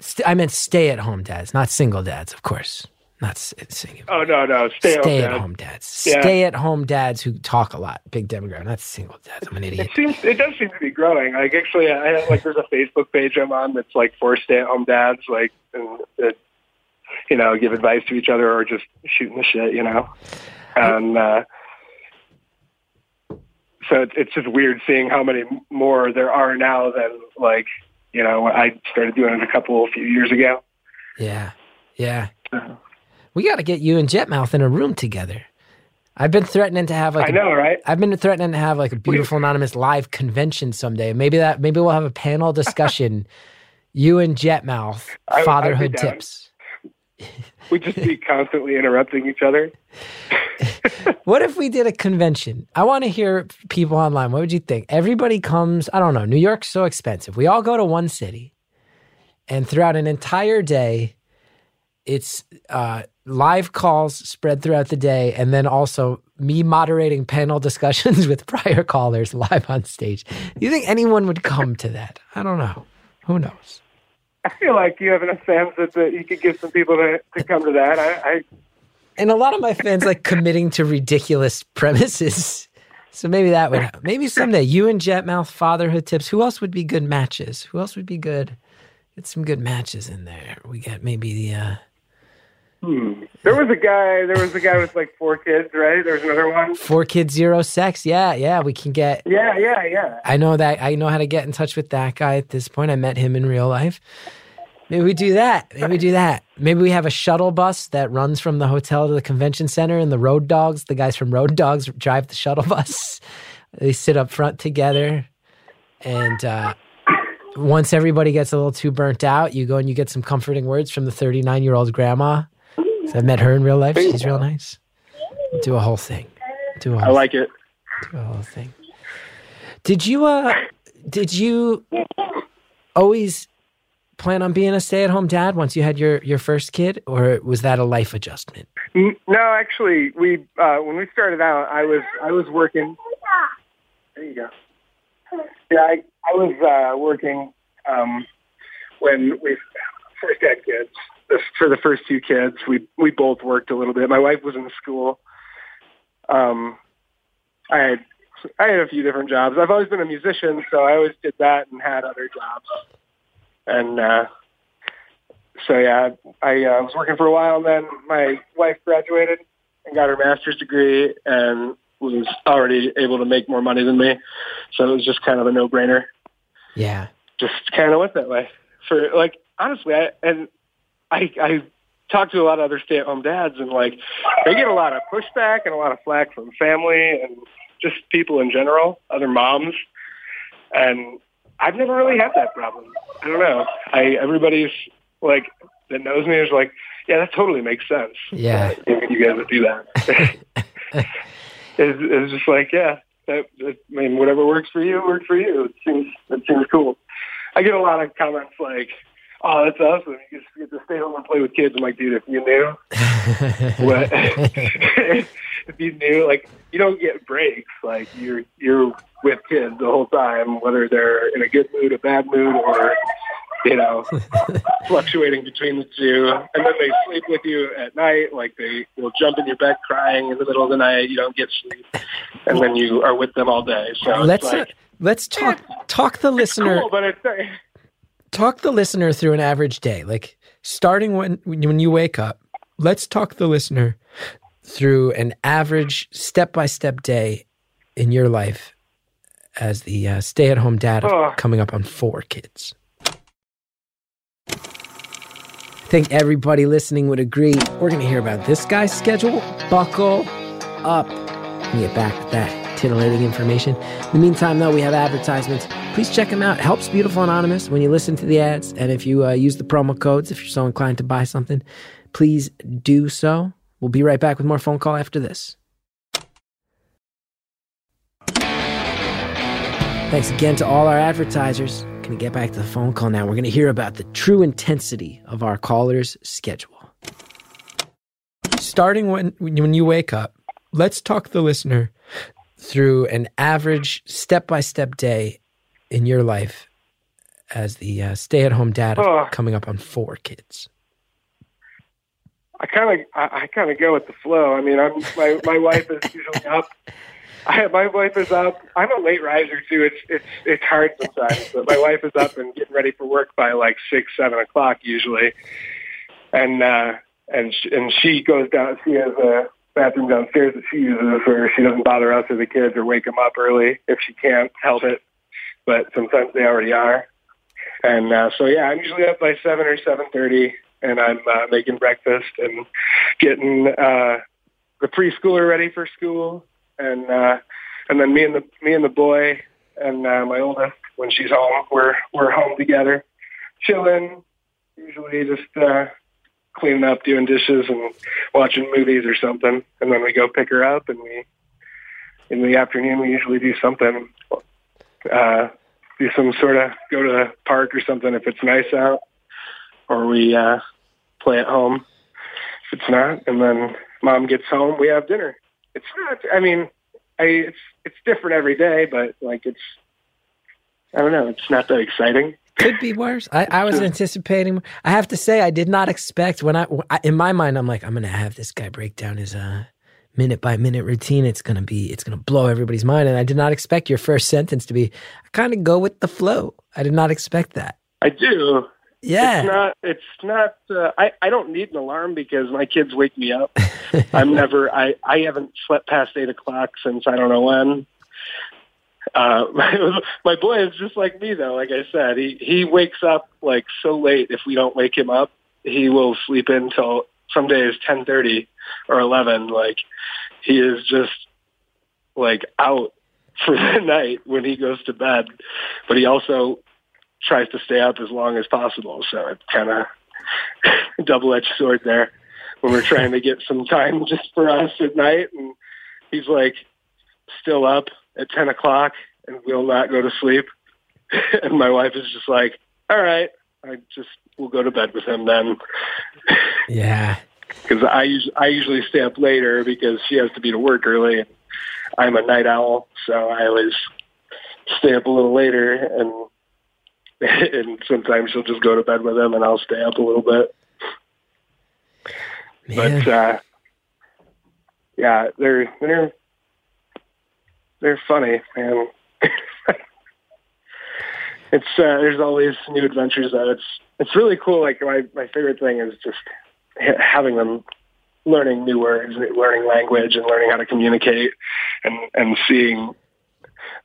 St- I meant stay at home dads, not single dads, of course. Not single. Oh no, no, stay, stay at home dads. Yeah. Stay at home dads who talk a lot. Big demographic, not single dads. I'm an idiot. It seems it does seem to be growing. Like actually, I have, like there's a Facebook page I'm on that's like for stay-at-home dads, like and that you know give advice to each other or just shooting the shit, you know. And uh, so it's, it's just weird seeing how many more there are now than like you know I started doing it a couple a few years ago. Yeah, yeah. Uh, We got to get you and Jetmouth in a room together. I've been threatening to have like I a- know, right? I've been threatening to have like a beautiful anonymous live convention someday. Maybe that maybe we'll have a panel discussion. you and Jetmouth, I- fatherhood down. tips. We just be constantly interrupting each other. What if we did a convention? I want to hear people online. What would you think? Everybody comes, I don't know, New York's so expensive. We all go to one city. And throughout an entire day, it's uh, live calls spread throughout the day, and then also me moderating panel discussions with prior callers live on stage. Do you think anyone would come to that? I don't know. Who knows? I feel like you have enough fans that, that you could get some people to, to come to that. I, I And a lot of my fans like committing to ridiculous premises. So maybe that would maybe someday you and Jetmouth fatherhood tips. Who else would be good matches? Who else would be good? Get some good matches in there. We got maybe the uh Hmm. There was a guy. There was a guy with like four kids, right? There was another one. four kids, zero sex. Yeah, yeah. We can get Yeah, yeah, yeah. I know that I know how to get in touch with that guy at this point. I met him in real life. Maybe we do that. Maybe we do that. Maybe we have a shuttle bus that runs from the hotel to the convention center and the road dogs, the guys from Road Dogs drive the shuttle bus. They sit up front together. And uh, once everybody gets a little too burnt out, you go and you get some comforting words from the 39 year old grandma. So I've met her in real life. She's real nice. Do a whole thing. Do a whole I like it. Do a whole thing. Did you uh did you always plan on being a stay-at-home dad once you had your your first kid or was that a life adjustment? No, actually, we uh, when we started out, I was I was working. There you go. Yeah, I I was uh, working um, when we first had kids. For the first two kids, we we both worked a little bit. My wife was in school. Um, I had I had a few different jobs. I've always been a musician, so I always did that and had other jobs. And uh, so yeah, I uh, was working for a while, and then my wife graduated and got her master's degree, and was already able to make more money than me. So it was just kind of a no-brainer. Yeah. Just kind of went that way. For like, honestly, I and I I talked to a lot of other stay-at-home dads, and like they get a lot of pushback and a lot of flack from family and just people in general, other moms, and I've never really had that problem. I don't know. I everybody's like that knows me is like, yeah, that totally makes sense. Yeah. You guys would do that. it's, it's just like, yeah, that, that, I mean, whatever works for you, works for you. It seems it seems cool. I get a lot of comments like, "Oh, that's awesome! You just get to stay home and play with kids." I'm like, dude, if you knew what, if you knew, like, you don't get breaks. Like, you're you're with kids the whole time, whether they're in a good mood, a bad mood, or you know, fluctuating between the two. And then they sleep with you at night. Like they will jump in your bed crying in the middle of the night. You don't get sleep, and then you are with them all day. So let's uh, let's talk talk the listener cool, but it's talk the listener through an average day. Like starting when when you wake up. Let's talk the listener through an average step by step day in your life as the uh, stay at home dad of Oh. coming up on four kids. I think everybody listening would agree. We're going to hear about this guy's schedule. Buckle up. We get back with that titillating information. In the meantime, though, we have advertisements. Please check them out. Helps Beautiful Anonymous when you listen to the ads. And if you uh, use the promo codes, if you're so inclined to buy something, please do so. We'll be right back with more phone call after this. Thanks again to all our advertisers. Gonna get back to the phone call now. We're gonna hear about the true intensity of our callers' schedule. Starting when when you wake up, let's talk the listener through an average step by step day in your life as the uh, stay at home dad Oh. coming up on four kids. I kind of I, I kind of go with the flow. I mean, I'm my my wife is usually up. I, my wife is up. I'm a late riser too. It's it's it's hard sometimes, but my wife is up and getting ready for work by like six seven o'clock usually, and uh, and sh- and she goes down. She has a bathroom downstairs that she uses where she doesn't bother us or the kids or wake them up early if she can't help it. But sometimes they already are, and uh, so yeah, I'm usually up by seven or seven thirty and I'm uh, making breakfast and getting uh, the preschooler ready for school, and uh, and then me and the me and the boy and uh, my oldest when she's home, we're we're home together, chilling. Usually just uh, cleaning up, doing dishes, and watching movies or something, and then we go pick her up, and we in the afternoon we usually do something. Uh, do some sort of go to the park or something if it's nice out, or we uh, play at home if it's not, and then mom gets home, we have dinner. It's not. I mean, I it's it's different every day, but like it's. I don't know. It's not that exciting. Could be worse. I, I was anticipating. I have to say, I did not expect when I, I in my mind, I'm like, I'm gonna have this guy break down his uh, minute by minute routine. It's gonna be, it's gonna blow everybody's mind. And I did not expect your first sentence to be, I kind of go with the flow. I did not expect that. I do. Yeah. It's not. It's not. Uh, I I don't need an alarm because my kids wake me up. I'm never. I I haven't slept past eight o'clock since I don't know when. Uh, my, my boy is just like me though. Like I said, he he wakes up like so late. If we don't wake him up, he will sleep until some days ten thirty or eleven. Like he is just like out for the night when he goes to bed. But he also tries to stay up as long as possible. So it's kind of double edged sword there when we're trying to get some time just for us at night. And he's like still up at 10 o'clock and will not go to sleep. and my wife is just like, all right, I just, we'll go to bed with him then. Yeah. because I I usually stay up later because she has to be to work early. And I'm a night owl, so I always stay up a little later, and and sometimes she'll just go to bed with him, and I'll stay up a little bit. Man. But uh, yeah, they're they're they're funny, man. it's uh, there's always new adventures that it's it's really cool. Like my my favorite thing is just having them learning new words, learning language, and learning how to communicate, and and seeing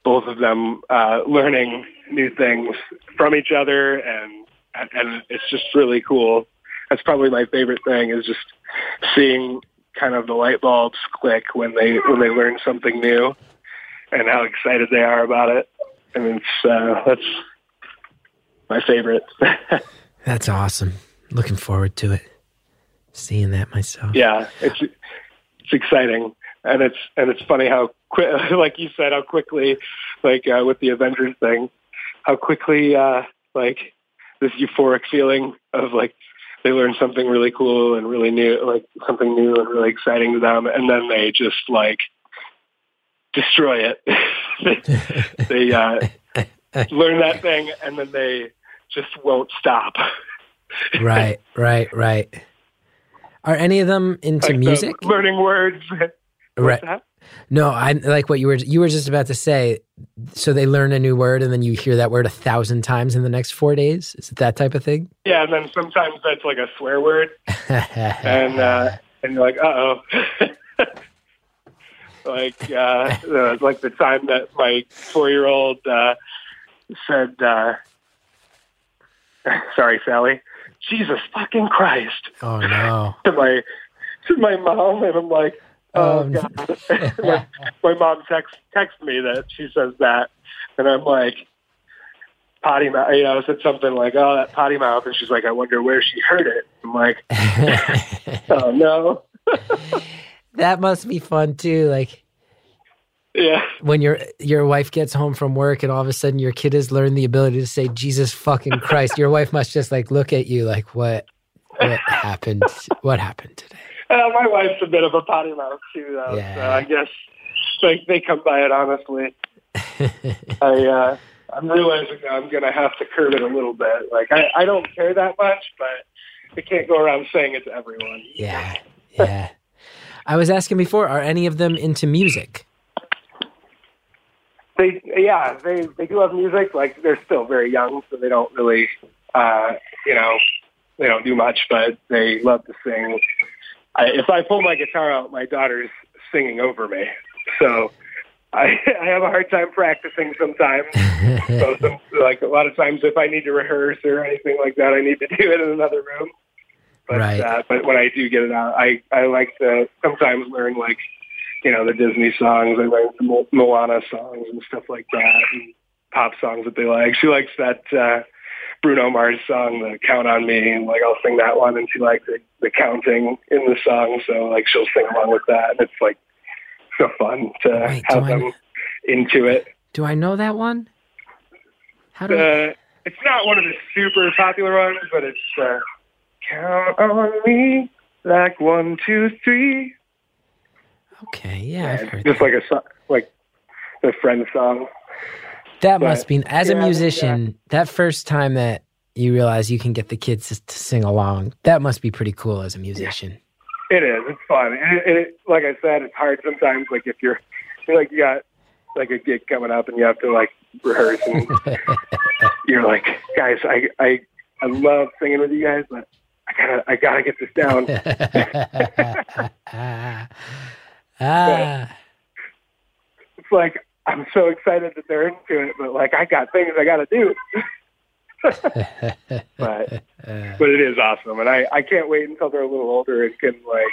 both of them uh, learning new things from each other, and and it's just really cool. That's probably my favorite thing is just seeing kind of the light bulbs click when they when they learn something new, and how excited they are about it. And it's uh, that's my favorite. That's awesome. Looking forward to it. Seeing that myself. yeah, it's it's exciting, and it's and it's funny how quick, like you said, how quickly, like uh, with the Avengers thing, how quickly uh, like this euphoric feeling of like they learn something really cool and really new, like something new and really exciting to them, and then they just like destroy it. they they uh, learn that thing, and then they just won't stop. right, right, right. Are any of them into Like the music? learning words. Right. that? No, I like what you were you were just about to say. So they learn a new word and then you hear that word a thousand times in the next four days. Is it that type of thing? Yeah, and then sometimes that's like a swear word, and uh, and you're like, uh oh. like uh, uh, like the time that my four year old uh, said, uh, "Sorry, Sally." Jesus fucking Christ oh no. to my to my mom, and I'm like, oh, oh no. god. my, my mom text text me that she says that, and I'm like, potty mouth. You know, I said something like, oh, that potty mouth, and she's like, I wonder where she heard it. I'm like, oh no, that must be fun too. Like yeah, when your your wife gets home from work and all of a sudden your kid has learned the ability to say Jesus fucking Christ. Your wife must just like look at you like what what happened? What happened today? uh, my wife's a bit of a potty mouth too, though. So Yeah. I guess like they come by it honestly. I uh, I'm realizing I'm gonna have to curb it a little bit. Like I, I don't care that much, but I can't go around saying it to everyone. Yeah. Yeah. I was asking before, are any of them into music? They yeah, they they do have music. Like they're still very young, so they don't really uh, you know they don't do much, but they love to sing. I, if I pull my guitar out, my daughter's singing over me, so I I have a hard time practicing sometimes. so some, like a lot of times, if I need to rehearse or anything like that, I need to do it in another room. But Right. uh, but when I do get it out, I I like to sometimes learn like you know the Disney songs. I learn some Mo- Moana songs and stuff like that, and pop songs that they like. She likes that uh, Bruno Mars song, the "Count on Me," and like I'll sing that one, and she likes the, the counting in the song, so like she'll sing along with that, and it's like so fun to Wait, have I- them into it. Do I know that one? How do I, Uh, it's not one of the super popular ones, but it's uh, "Count on Me." Like one, two, three. Okay, yeah, heard just that. like a song, like the friend song. That but- must be as a yeah, musician, that first time that you realize you can get the kids to, to sing along, that must be pretty cool as a musician. It is. It's fun. And it, it, like I said, it's hard sometimes. Like if you're, you're like you got like a gig coming up and you have to like rehearse and you're like, guys, I I I love singing with you guys, but I gotta I gotta get this down. ah, it's like I'm so excited that they're into it, but like I got things I gotta do. but but it is awesome, and I I can't wait until they're a little older and can like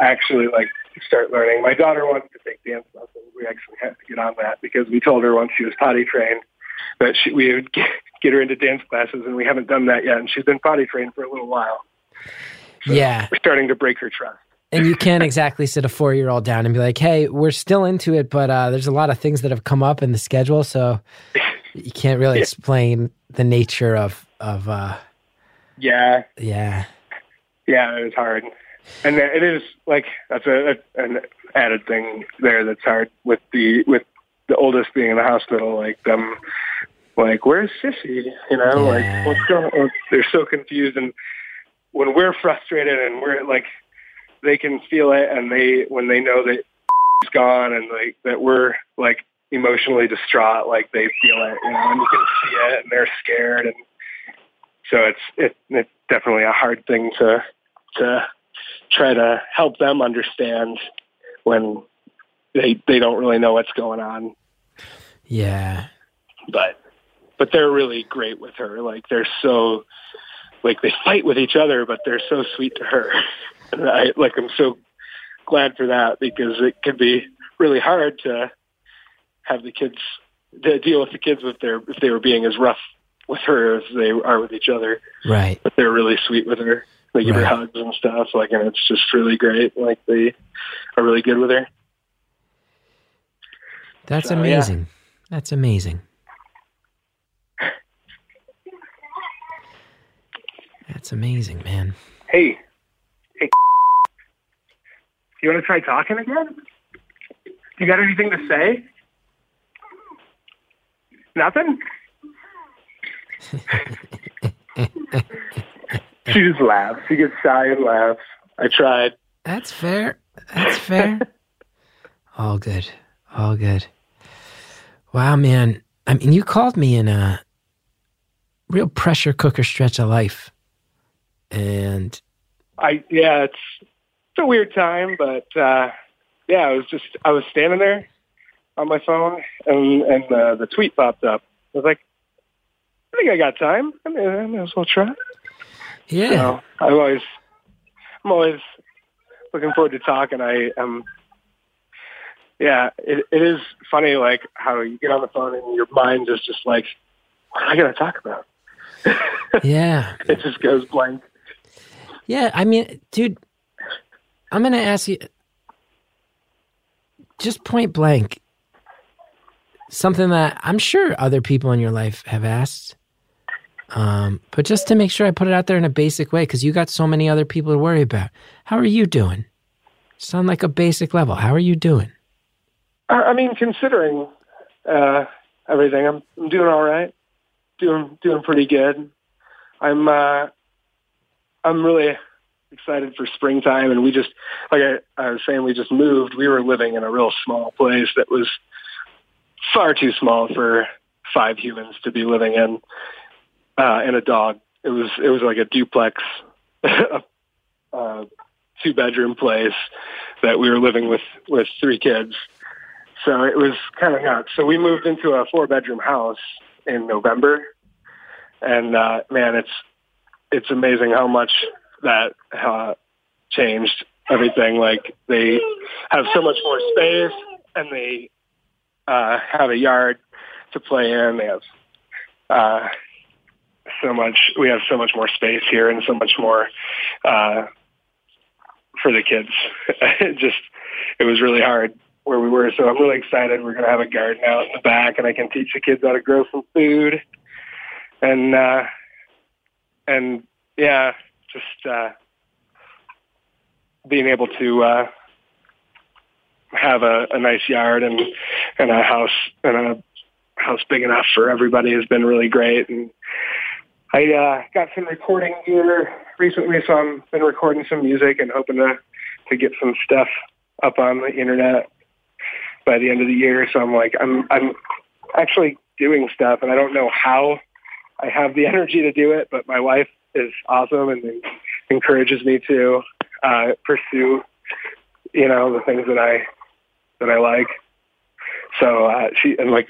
actually like start learning. My daughter wants to take dance lessons. We actually had to get on that because we told her once she was potty trained that she, we would get, get her into dance classes, and we haven't done that yet. And she's been potty trained for a little while. So Yeah. we're starting to break her trust. And you can't exactly sit a four year old down and be like, hey, we're still into it, but uh, there's a lot of things that have come up in the schedule. So you can't really Yeah. explain the nature of, of uh, Yeah, yeah. yeah, it was hard. and it is like that's a, an added thing there that's hard with the with the oldest being in the hospital. Like them, like where's Sissy? You know, Yeah. like what's going? on? They're so confused, and when we're frustrated and we're like, they can feel it, and they when they know that it's gone and like that we're like emotionally distraught, like they feel it, you know, and you can see it, and they're scared, and so it's it, it's definitely a hard thing to to try to help them understand when they they don't really know what's going on Yeah. but but they're really great with her like they're so like they fight with each other but they're so sweet to her and i like i'm so glad for that because it can be really hard to have the kids to deal with the kids if they're if they were being as rough with her as they are with each other Right. but they're really sweet with her. They give her hugs and stuff, like, and it's just really great. Like, they are really good with her. That's So, yeah. amazing. That's amazing. That's amazing, man. Hey, hey, you want to try talking again? You got anything to say? Nothing. she just laughs. She gets shy and laughs. I tried. That's fair. That's fair. All good. All good. Wow, man. I mean, you called me in a real pressure cooker stretch of life. And I yeah, it's it's a weird time, but uh yeah, I was just I was standing there on my phone and and uh, the tweet popped up. I was like, I think I got time. I mean, I may as well try. yeah, So I'm always I'm always looking forward to talking. I am yeah, it, it is funny like how you get on the phone and your mind is just like, what am I gonna talk about? yeah. It just goes blank. Yeah, I mean, dude, I'm going to ask you just point blank something that I'm sure other people in your life have asked. Um, but just to make sure I put it out there in a basic way, because you got so many other people to worry about. How are you doing? On like a basic level. How are you doing? I I mean, considering uh, everything, I'm, I'm doing all right. Doing doing pretty good. I'm uh, I'm really excited for springtime, and we just like I, I was saying, we just moved. We were living in a real small place that was far too small for five humans to be living in, uh, and a dog. It was it was like a duplex, uh, two bedroom place that we were living with with three kids. So it was kind of nuts. So we moved into a four bedroom house in November, and uh, man, it's it's amazing how much that uh, changed everything. Like they have so much more space, and they uh, have a yard to play in. They have uh, so much. We have so much more space here, and so much more uh, for the kids. it just it was really hard where we were. So I'm really excited. We're to have a garden out in the back, and I can teach the kids how to grow some food. And uh, and yeah, just uh, being able to uh, have a, a nice yard and and a house and a house big enough for everybody has been really great. And I uh, got some recording gear recently, so I'm been recording some music and hoping to to get some stuff up on the internet by the end of the year. So I'm like, I'm I'm actually doing stuff, and I don't know how I have the energy to do it, but my wife is awesome and encourages me to uh, pursue, you know, the things that I that I like. So uh, she and like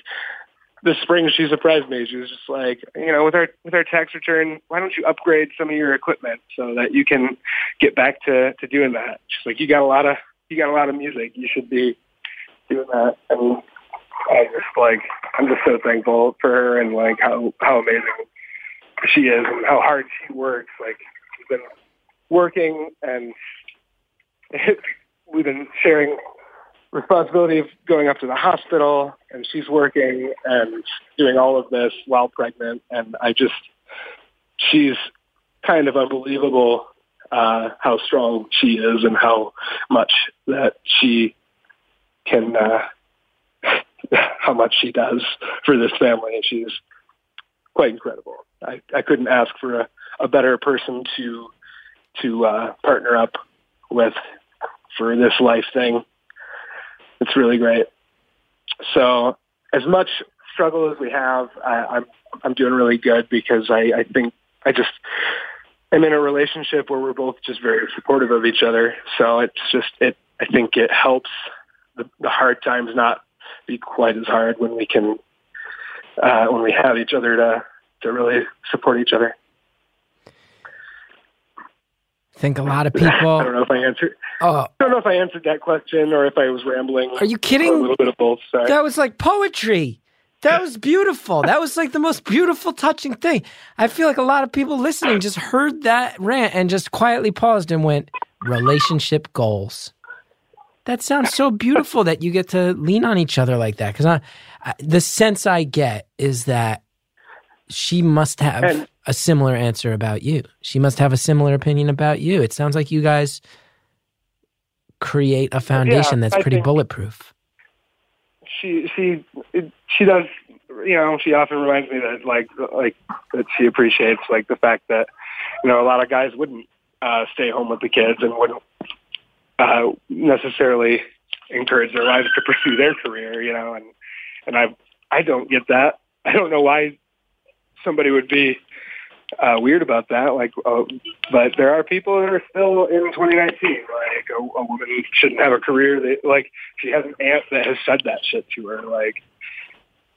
this spring, she surprised me. She was just like, you know, with our with our tax return, why don't you upgrade some of your equipment so that you can get back to to doing that? She's like, you got a lot of you got a lot of music. You should be doing that. And I just like I'm just so thankful for her and like how how amazing she is and how hard she works. Like she's been working and we've been sharing responsibility of going up to the hospital and she's working and doing all of this while pregnant and I just she's kind of unbelievable uh, how strong she is and how much that she can, uh, how much she does for this family. And she's quite incredible. I, I couldn't ask for a, a better person to to uh, partner up with for this life thing. It's really great. So as much struggle as we have, I, I'm I'm doing really good because I, I think I just am in a relationship where we're both just very supportive of each other. So it's just it I think it helps the, the hard times not be quite as hard when we can uh, when we have each other to to really support each other. I think a lot of people. I don't know if I answered. Oh, I don't know if I answered that question or if I was rambling. are you kidding? A little bit of both. Sorry. That was like poetry. That was beautiful. That was like the most beautiful, touching thing. I feel like a lot of people listening just heard that rant and just quietly paused and went, relationship goals. That sounds so beautiful that you get to lean on each other like that. Because I, I, the sense I get is that she must have And- a similar answer about you. She must have a similar opinion about you. It sounds like you guys create a foundation that's I pretty bulletproof. she she she does you know she often reminds me that like like that she appreciates like the fact that you know a lot of guys wouldn't uh stay home with the kids and wouldn't uh necessarily encourage their wives to pursue their career you know and and i i don't get that. I don't know why somebody would be uh weird about that like uh, but there are people that are still in 2019 like a, a woman shouldn't have a career that like she has an aunt that has said that shit to her like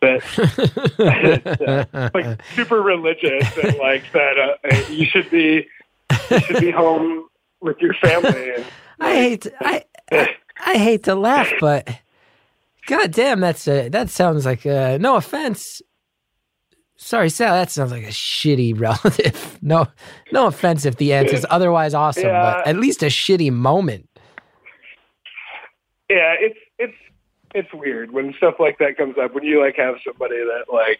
that uh, like super religious and like that uh, you should be you should be home with your family and I hate to, I, I I hate to laugh, but god damn, that's a that sounds like a, no offense. Sorry, Sal, that sounds like a shitty relative. No, no offense if the answer is otherwise awesome, but at least a shitty moment. yeah it's it's it's weird when stuff like that comes up when you like have somebody that like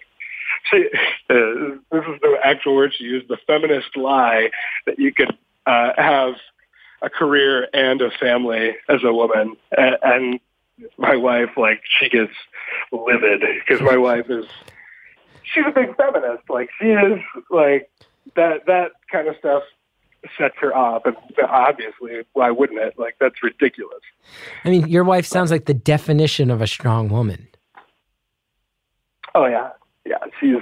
she, uh, this is the actual word she used the feminist lie that you could uh, have a career and a family as a woman and, and my wife like she gets livid because my wife is she's a big feminist like she is like that that kind of stuff sets her off and obviously why wouldn't it like that's ridiculous I mean, your wife sounds like the definition of a strong woman. Oh yeah, yeah. She's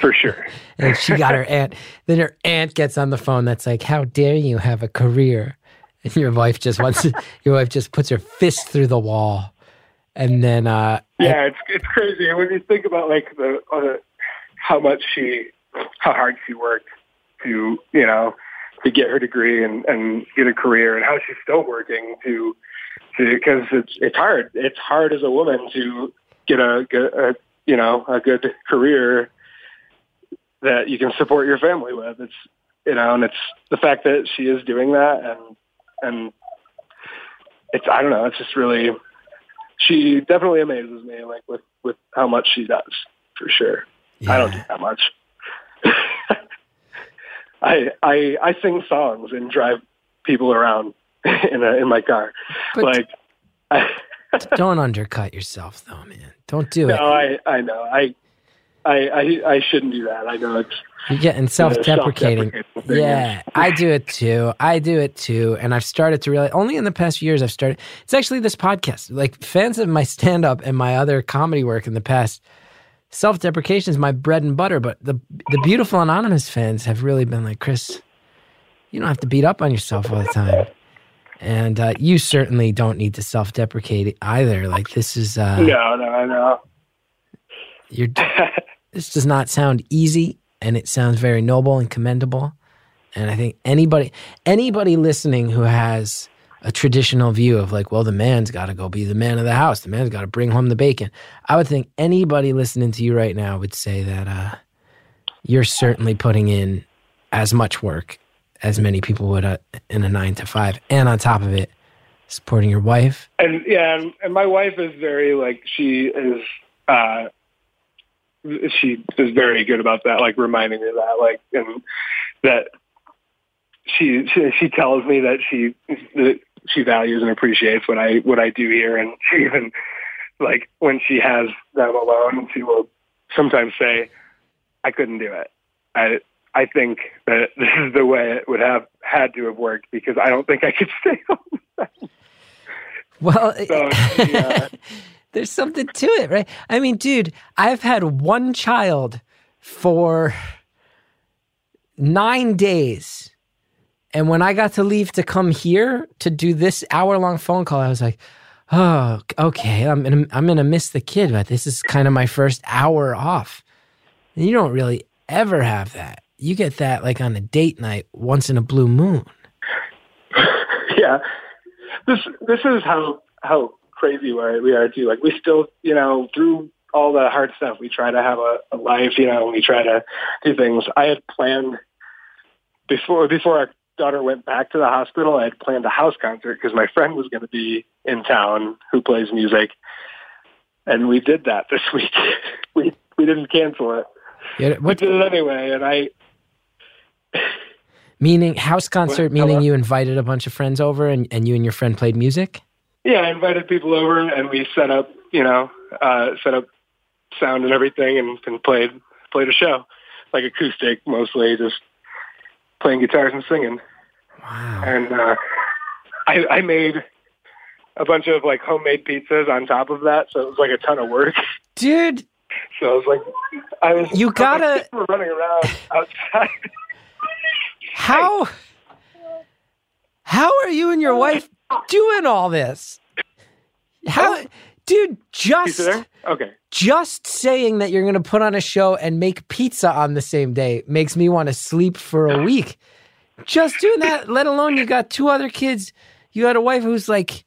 for sure. And she got her aunt. Then her aunt gets on the phone. That's like, "How dare you have a career?" And your wife just wants. To, your wife just puts her fist through the wall, and then uh, Yeah, it's it's crazy when you think about like the uh, how much she, how hard she worked to you know to get her degree and and get a career, and how she's still working to to because it's it's hard. It's hard as a woman to get a, get a you know a good career that you can support your family with. It's you know, and it's the fact that she is doing that, and and it's I don't know, it's just really she definitely amazes me, like with with how much she does for sure. I don't do that much. I I I sing songs and drive people around in a in my car. But- like I, don't undercut yourself, though, man. Don't do no, it. I I know I. I, I I shouldn't do that. I know it's You're getting self-deprecating. Yeah, I do it too. I do it too. And I've started to realize only in the past few years I've started. It's actually this podcast. Like fans of my stand up and my other comedy work in the past, self deprecation is my bread and butter. But the the beautiful anonymous fans have really been like, Chris, you don't have to beat up on yourself all the time. And uh, you certainly don't need to self deprecate either. Like this is uh, no, no, I know. You're this does not sound easy and it sounds very noble and commendable and i think anybody anybody listening who has a traditional view of like well the man's got to go be the man of the house the man's got to bring home the bacon i would think anybody listening to you right now would say that uh, you're certainly putting in as much work as many people would uh, in a nine to five and on top of it supporting your wife and yeah, and, and my wife is very like she is. uh She is very good about that, like reminding me of that, like and that she, she she tells me that she that she values and appreciates what I what I do here, and she even like when she has them alone, she will sometimes say, "I couldn't do it." I I think that this is the way it would have had to have worked because I don't think I could stay home. Well, So, yeah. there's something to it, right? I mean, dude, I've had one child for nine days. And when I got to leave to come here to do this hour long phone call, I was like, oh, okay, I'm gonna, I'm gonna miss the kid, but this is kind of my first hour off. And you don't really ever have that. You get that like on a date night once in a blue moon. yeah, this this is how how crazy we are, we are too. Like we still, you know, through all the hard stuff, we try to have a, a life. You know, we try to do things. I had planned before before our daughter went back to the hospital. I had planned a house concert because my friend was going to be in town who plays music, and we did that this week. we we didn't cancel it. Yeah, We what did it anyway, and I meaning house concert? What- Meaning hello? you invited a bunch of friends over and, and you and your friend played music? Yeah, I invited people over and we set up, you know, uh, set up sound and everything and, and played played a show, like acoustic mostly, just playing guitars and singing. Wow. And uh, I, I made a bunch of like homemade pizzas on top of that, so it was like a ton of work. Dude, So I was like, I was You gotta- we were running around outside. how how are you and your wife doing all this? How dude, just? Okay. just saying that you're going to put on a show and make pizza on the same day makes me want to sleep for a week. Just doing that, let alone you got two other kids. You got a wife who's like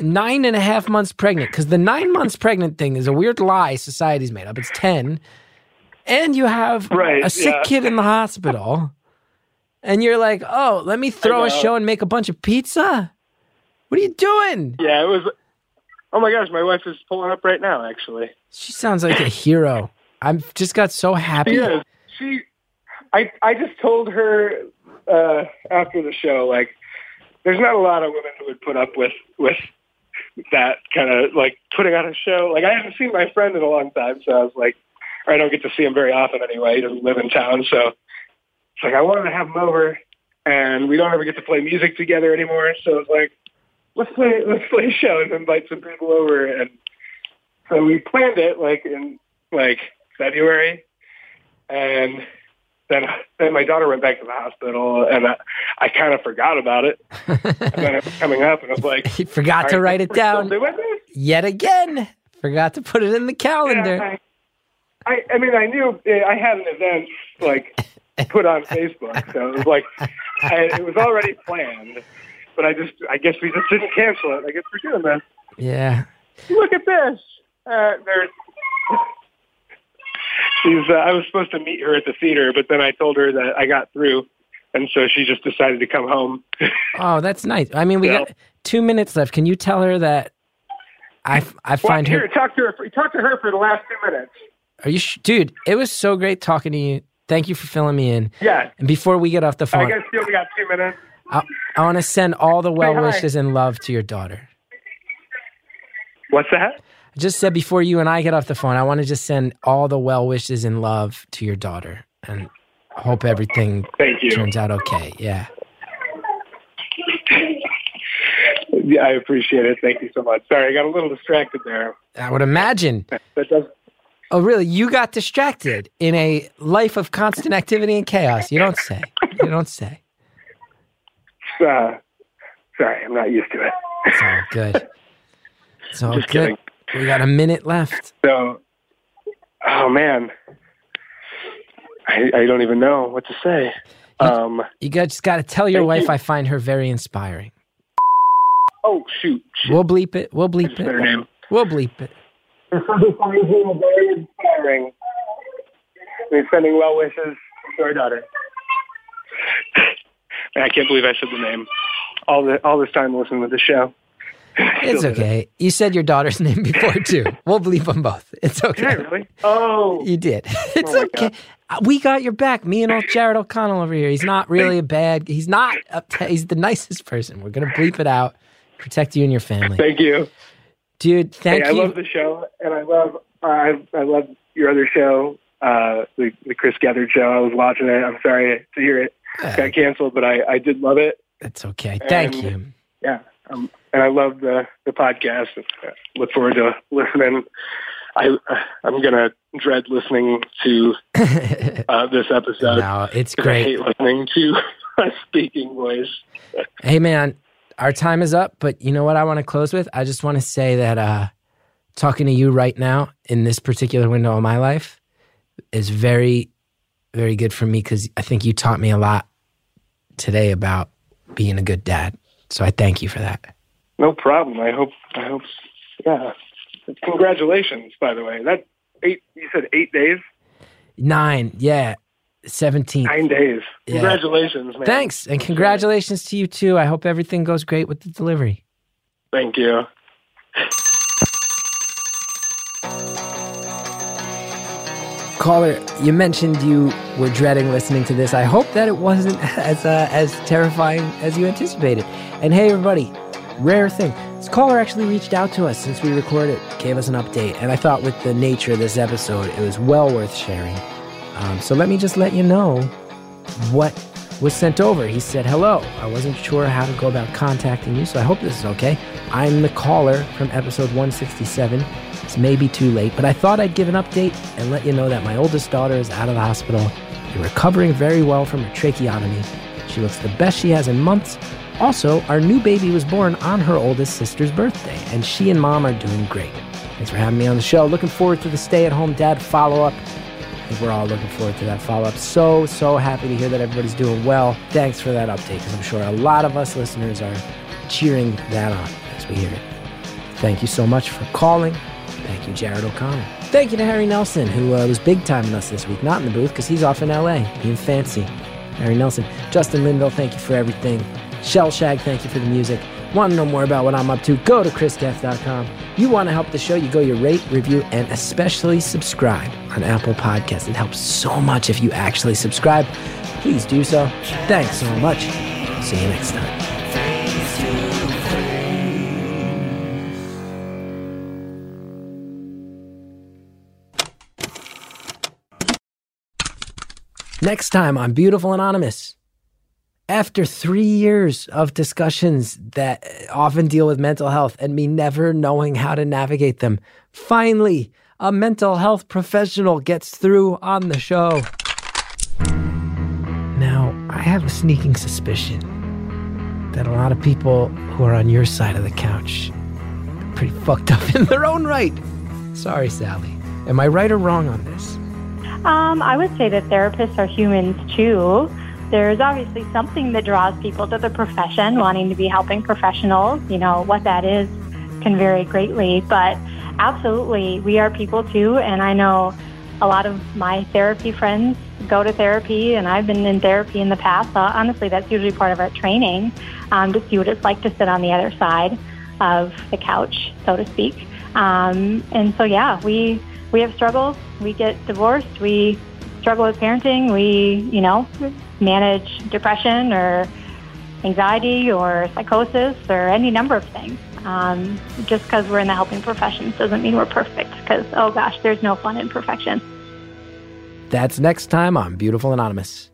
nine and a half months pregnant because the nine months pregnant thing is a weird lie society's made up. It's 10. And you have Right, a sick yeah. kid in the hospital. And you're like, oh, let me throw a show and make a bunch of pizza? What are you doing? Yeah, it was. Oh my gosh, my wife is pulling up right now. Actually. She sounds like a hero. I've just got so happy. She is. She, I, I just told her uh, after the show, like, there's not a lot of women who would put up with with that kind of like putting on a show. Like, I haven't seen my friend in a long time, so I was like, I don't get to see him very often anyway. He doesn't live in town, so it's like I wanted to have him over, and we don't ever get to play music together anymore. So it's like, let's play, let's play a show and invite some people over, and so we planned it like in like February, and then then my daughter went back to the hospital, and I, I kind of forgot about it. and then it was coming up, and I was like, He forgot "All to write it down yet again. Forgot to put it in the calendar. Yeah, I, I, I mean, I knew I had an event like put on Facebook, so it was like I, it was already planned. But I just, I guess we just didn't cancel it. I guess we're doing this. Yeah. Look at this. Uh, there's. She's. Uh, I was supposed to meet her at the theater, but then I told her that I got through, and so she just decided to come home. Oh, that's nice. I mean, we Yeah. got two minutes left. Can you tell her that I, I Well, find here, her? talk to her. For, talk to her for the last two minutes. Are you, sh- dude? It was so great talking to you. Thank you for filling me in. Yeah, And before we get off the phone, I guess only got two minutes. I, I want to send all the well wishes and love to your daughter. What's that? I just said before you and I get off the phone, I want to just send all the well wishes and love to your daughter, and hope everything Thank you. turns out okay. Yeah. Yeah, I appreciate it. Thank you so much. Sorry, I got a little distracted there. I would imagine. That does. Oh, really? You got distracted in a life of constant activity and chaos. You don't say. You don't say. Uh, sorry, I'm not used to it. It's all good. It's all Just good. kidding. We got a minute left. So, oh man, I, I don't even know what to say. Um, You got, just got to tell your wife you. I find her very inspiring. oh shoot, shoot. We'll bleep it. We'll bleep That's their it. name. We'll bleep it. Her finds him very inspiring. We're sending well wishes to our daughter. And I can't believe I said the name. All the all this time listening to the show. It's okay. You said your daughter's name before too. We'll bleep them both. It's Did I okay. really? Oh, You did. It's my okay. Uh, We got your back. Me and old Jared O'Connell over here. He's not really a bad. He's not. A, he's the nicest person. We're gonna bleep it out. Protect you and your family, thank you. dude. Thank hey, you. I love the show, and I love I I love your other show, uh, the the Chris Gethard show. I was watching it. I'm sorry to hear it Uh, got canceled, but I I did love it. That's okay. Thank And- you. Yeah, um, and I love the the podcast. Uh, Look forward to listening. I I'm gonna dread listening to uh, this episode. no, it's 'cause I great. hate listening to a speaking voice. Hey man, our time is up, but you know what I want to close with? I just want to say that uh talking to you right now in this particular window of my life is very very good for me cuz I think you taught me a lot today about being a good dad. So I thank you for that. No problem. I hope. I hope. Yeah. Congratulations, by the way. That eight. You said eight days. 9, yeah. 17. Nine days. Yeah. Congratulations, man. Thanks and congratulations to you too. I hope everything goes great with the delivery. Thank you. Caller, you mentioned you were dreading listening to this. I hope that it wasn't as uh, as terrifying as you anticipated. And hey, everybody, rare thing. This caller actually reached out to us since we recorded, gave us an update, and I thought with the nature of this episode, it was well worth sharing. Um, so let me just let you know what was sent over. He said, Hello, I wasn't sure how to go about contacting you, so I hope this is okay. I'm the caller from episode 167. It's maybe too late, but I thought I'd give an update and let you know that my oldest daughter is out of the hospital and recovering very well from her tracheotomy. She looks the best she has in months. Also, our new baby was born on her oldest sister's birthday, and she and mom are doing great. Thanks for having me on the show. Looking forward to the stay at home dad follow up. Think we're all looking forward to that follow up. So, so happy to hear that everybody's doing well. Thanks for that update because I'm sure a lot of us listeners are cheering that on as we hear it. Thank you so much for calling. Thank you, Jared O'Connell. Thank you to Harry Nelson, who uh, was big timing us this week, not in the booth because he's off in LA being fancy. Harry Nelson. Justin Linville, thank you for everything. Shellshag, thank you for the music. Want to know more about what I'm up to? Go to chrisgethard.com. You want to help the show? You go your rate, review, and especially subscribe on Apple Podcasts. It helps so much if you actually subscribe. Please do so. Thanks so much. See you next time. Next time on Beautiful Anonymous. After three years of discussions that often deal with mental health and me never knowing how to navigate them, finally, a mental health professional gets through on the show. Now, I have a sneaking suspicion that a lot of people who are on your side of the couch are pretty fucked up in their own right. Sorry, Sally. Am I right or wrong on this? Um, I would say that therapists are humans too. There's obviously something that draws people to the profession, wanting to be helping professionals. You know, what that is can vary greatly, but absolutely, we are people too. And I know a lot of my therapy friends go to therapy, and I've been in therapy in the past. So honestly, that's usually part of our training um, to see what it's like to sit on the other side of the couch, so to speak. Um, and so, yeah, we we have struggles. We get divorced. We struggle with parenting. We, you know, manage depression or anxiety or psychosis or any number of things. Um, just because we're in the helping professions doesn't mean we're perfect. Because oh gosh, there's no fun in perfection. That's next time on Beautiful Anonymous.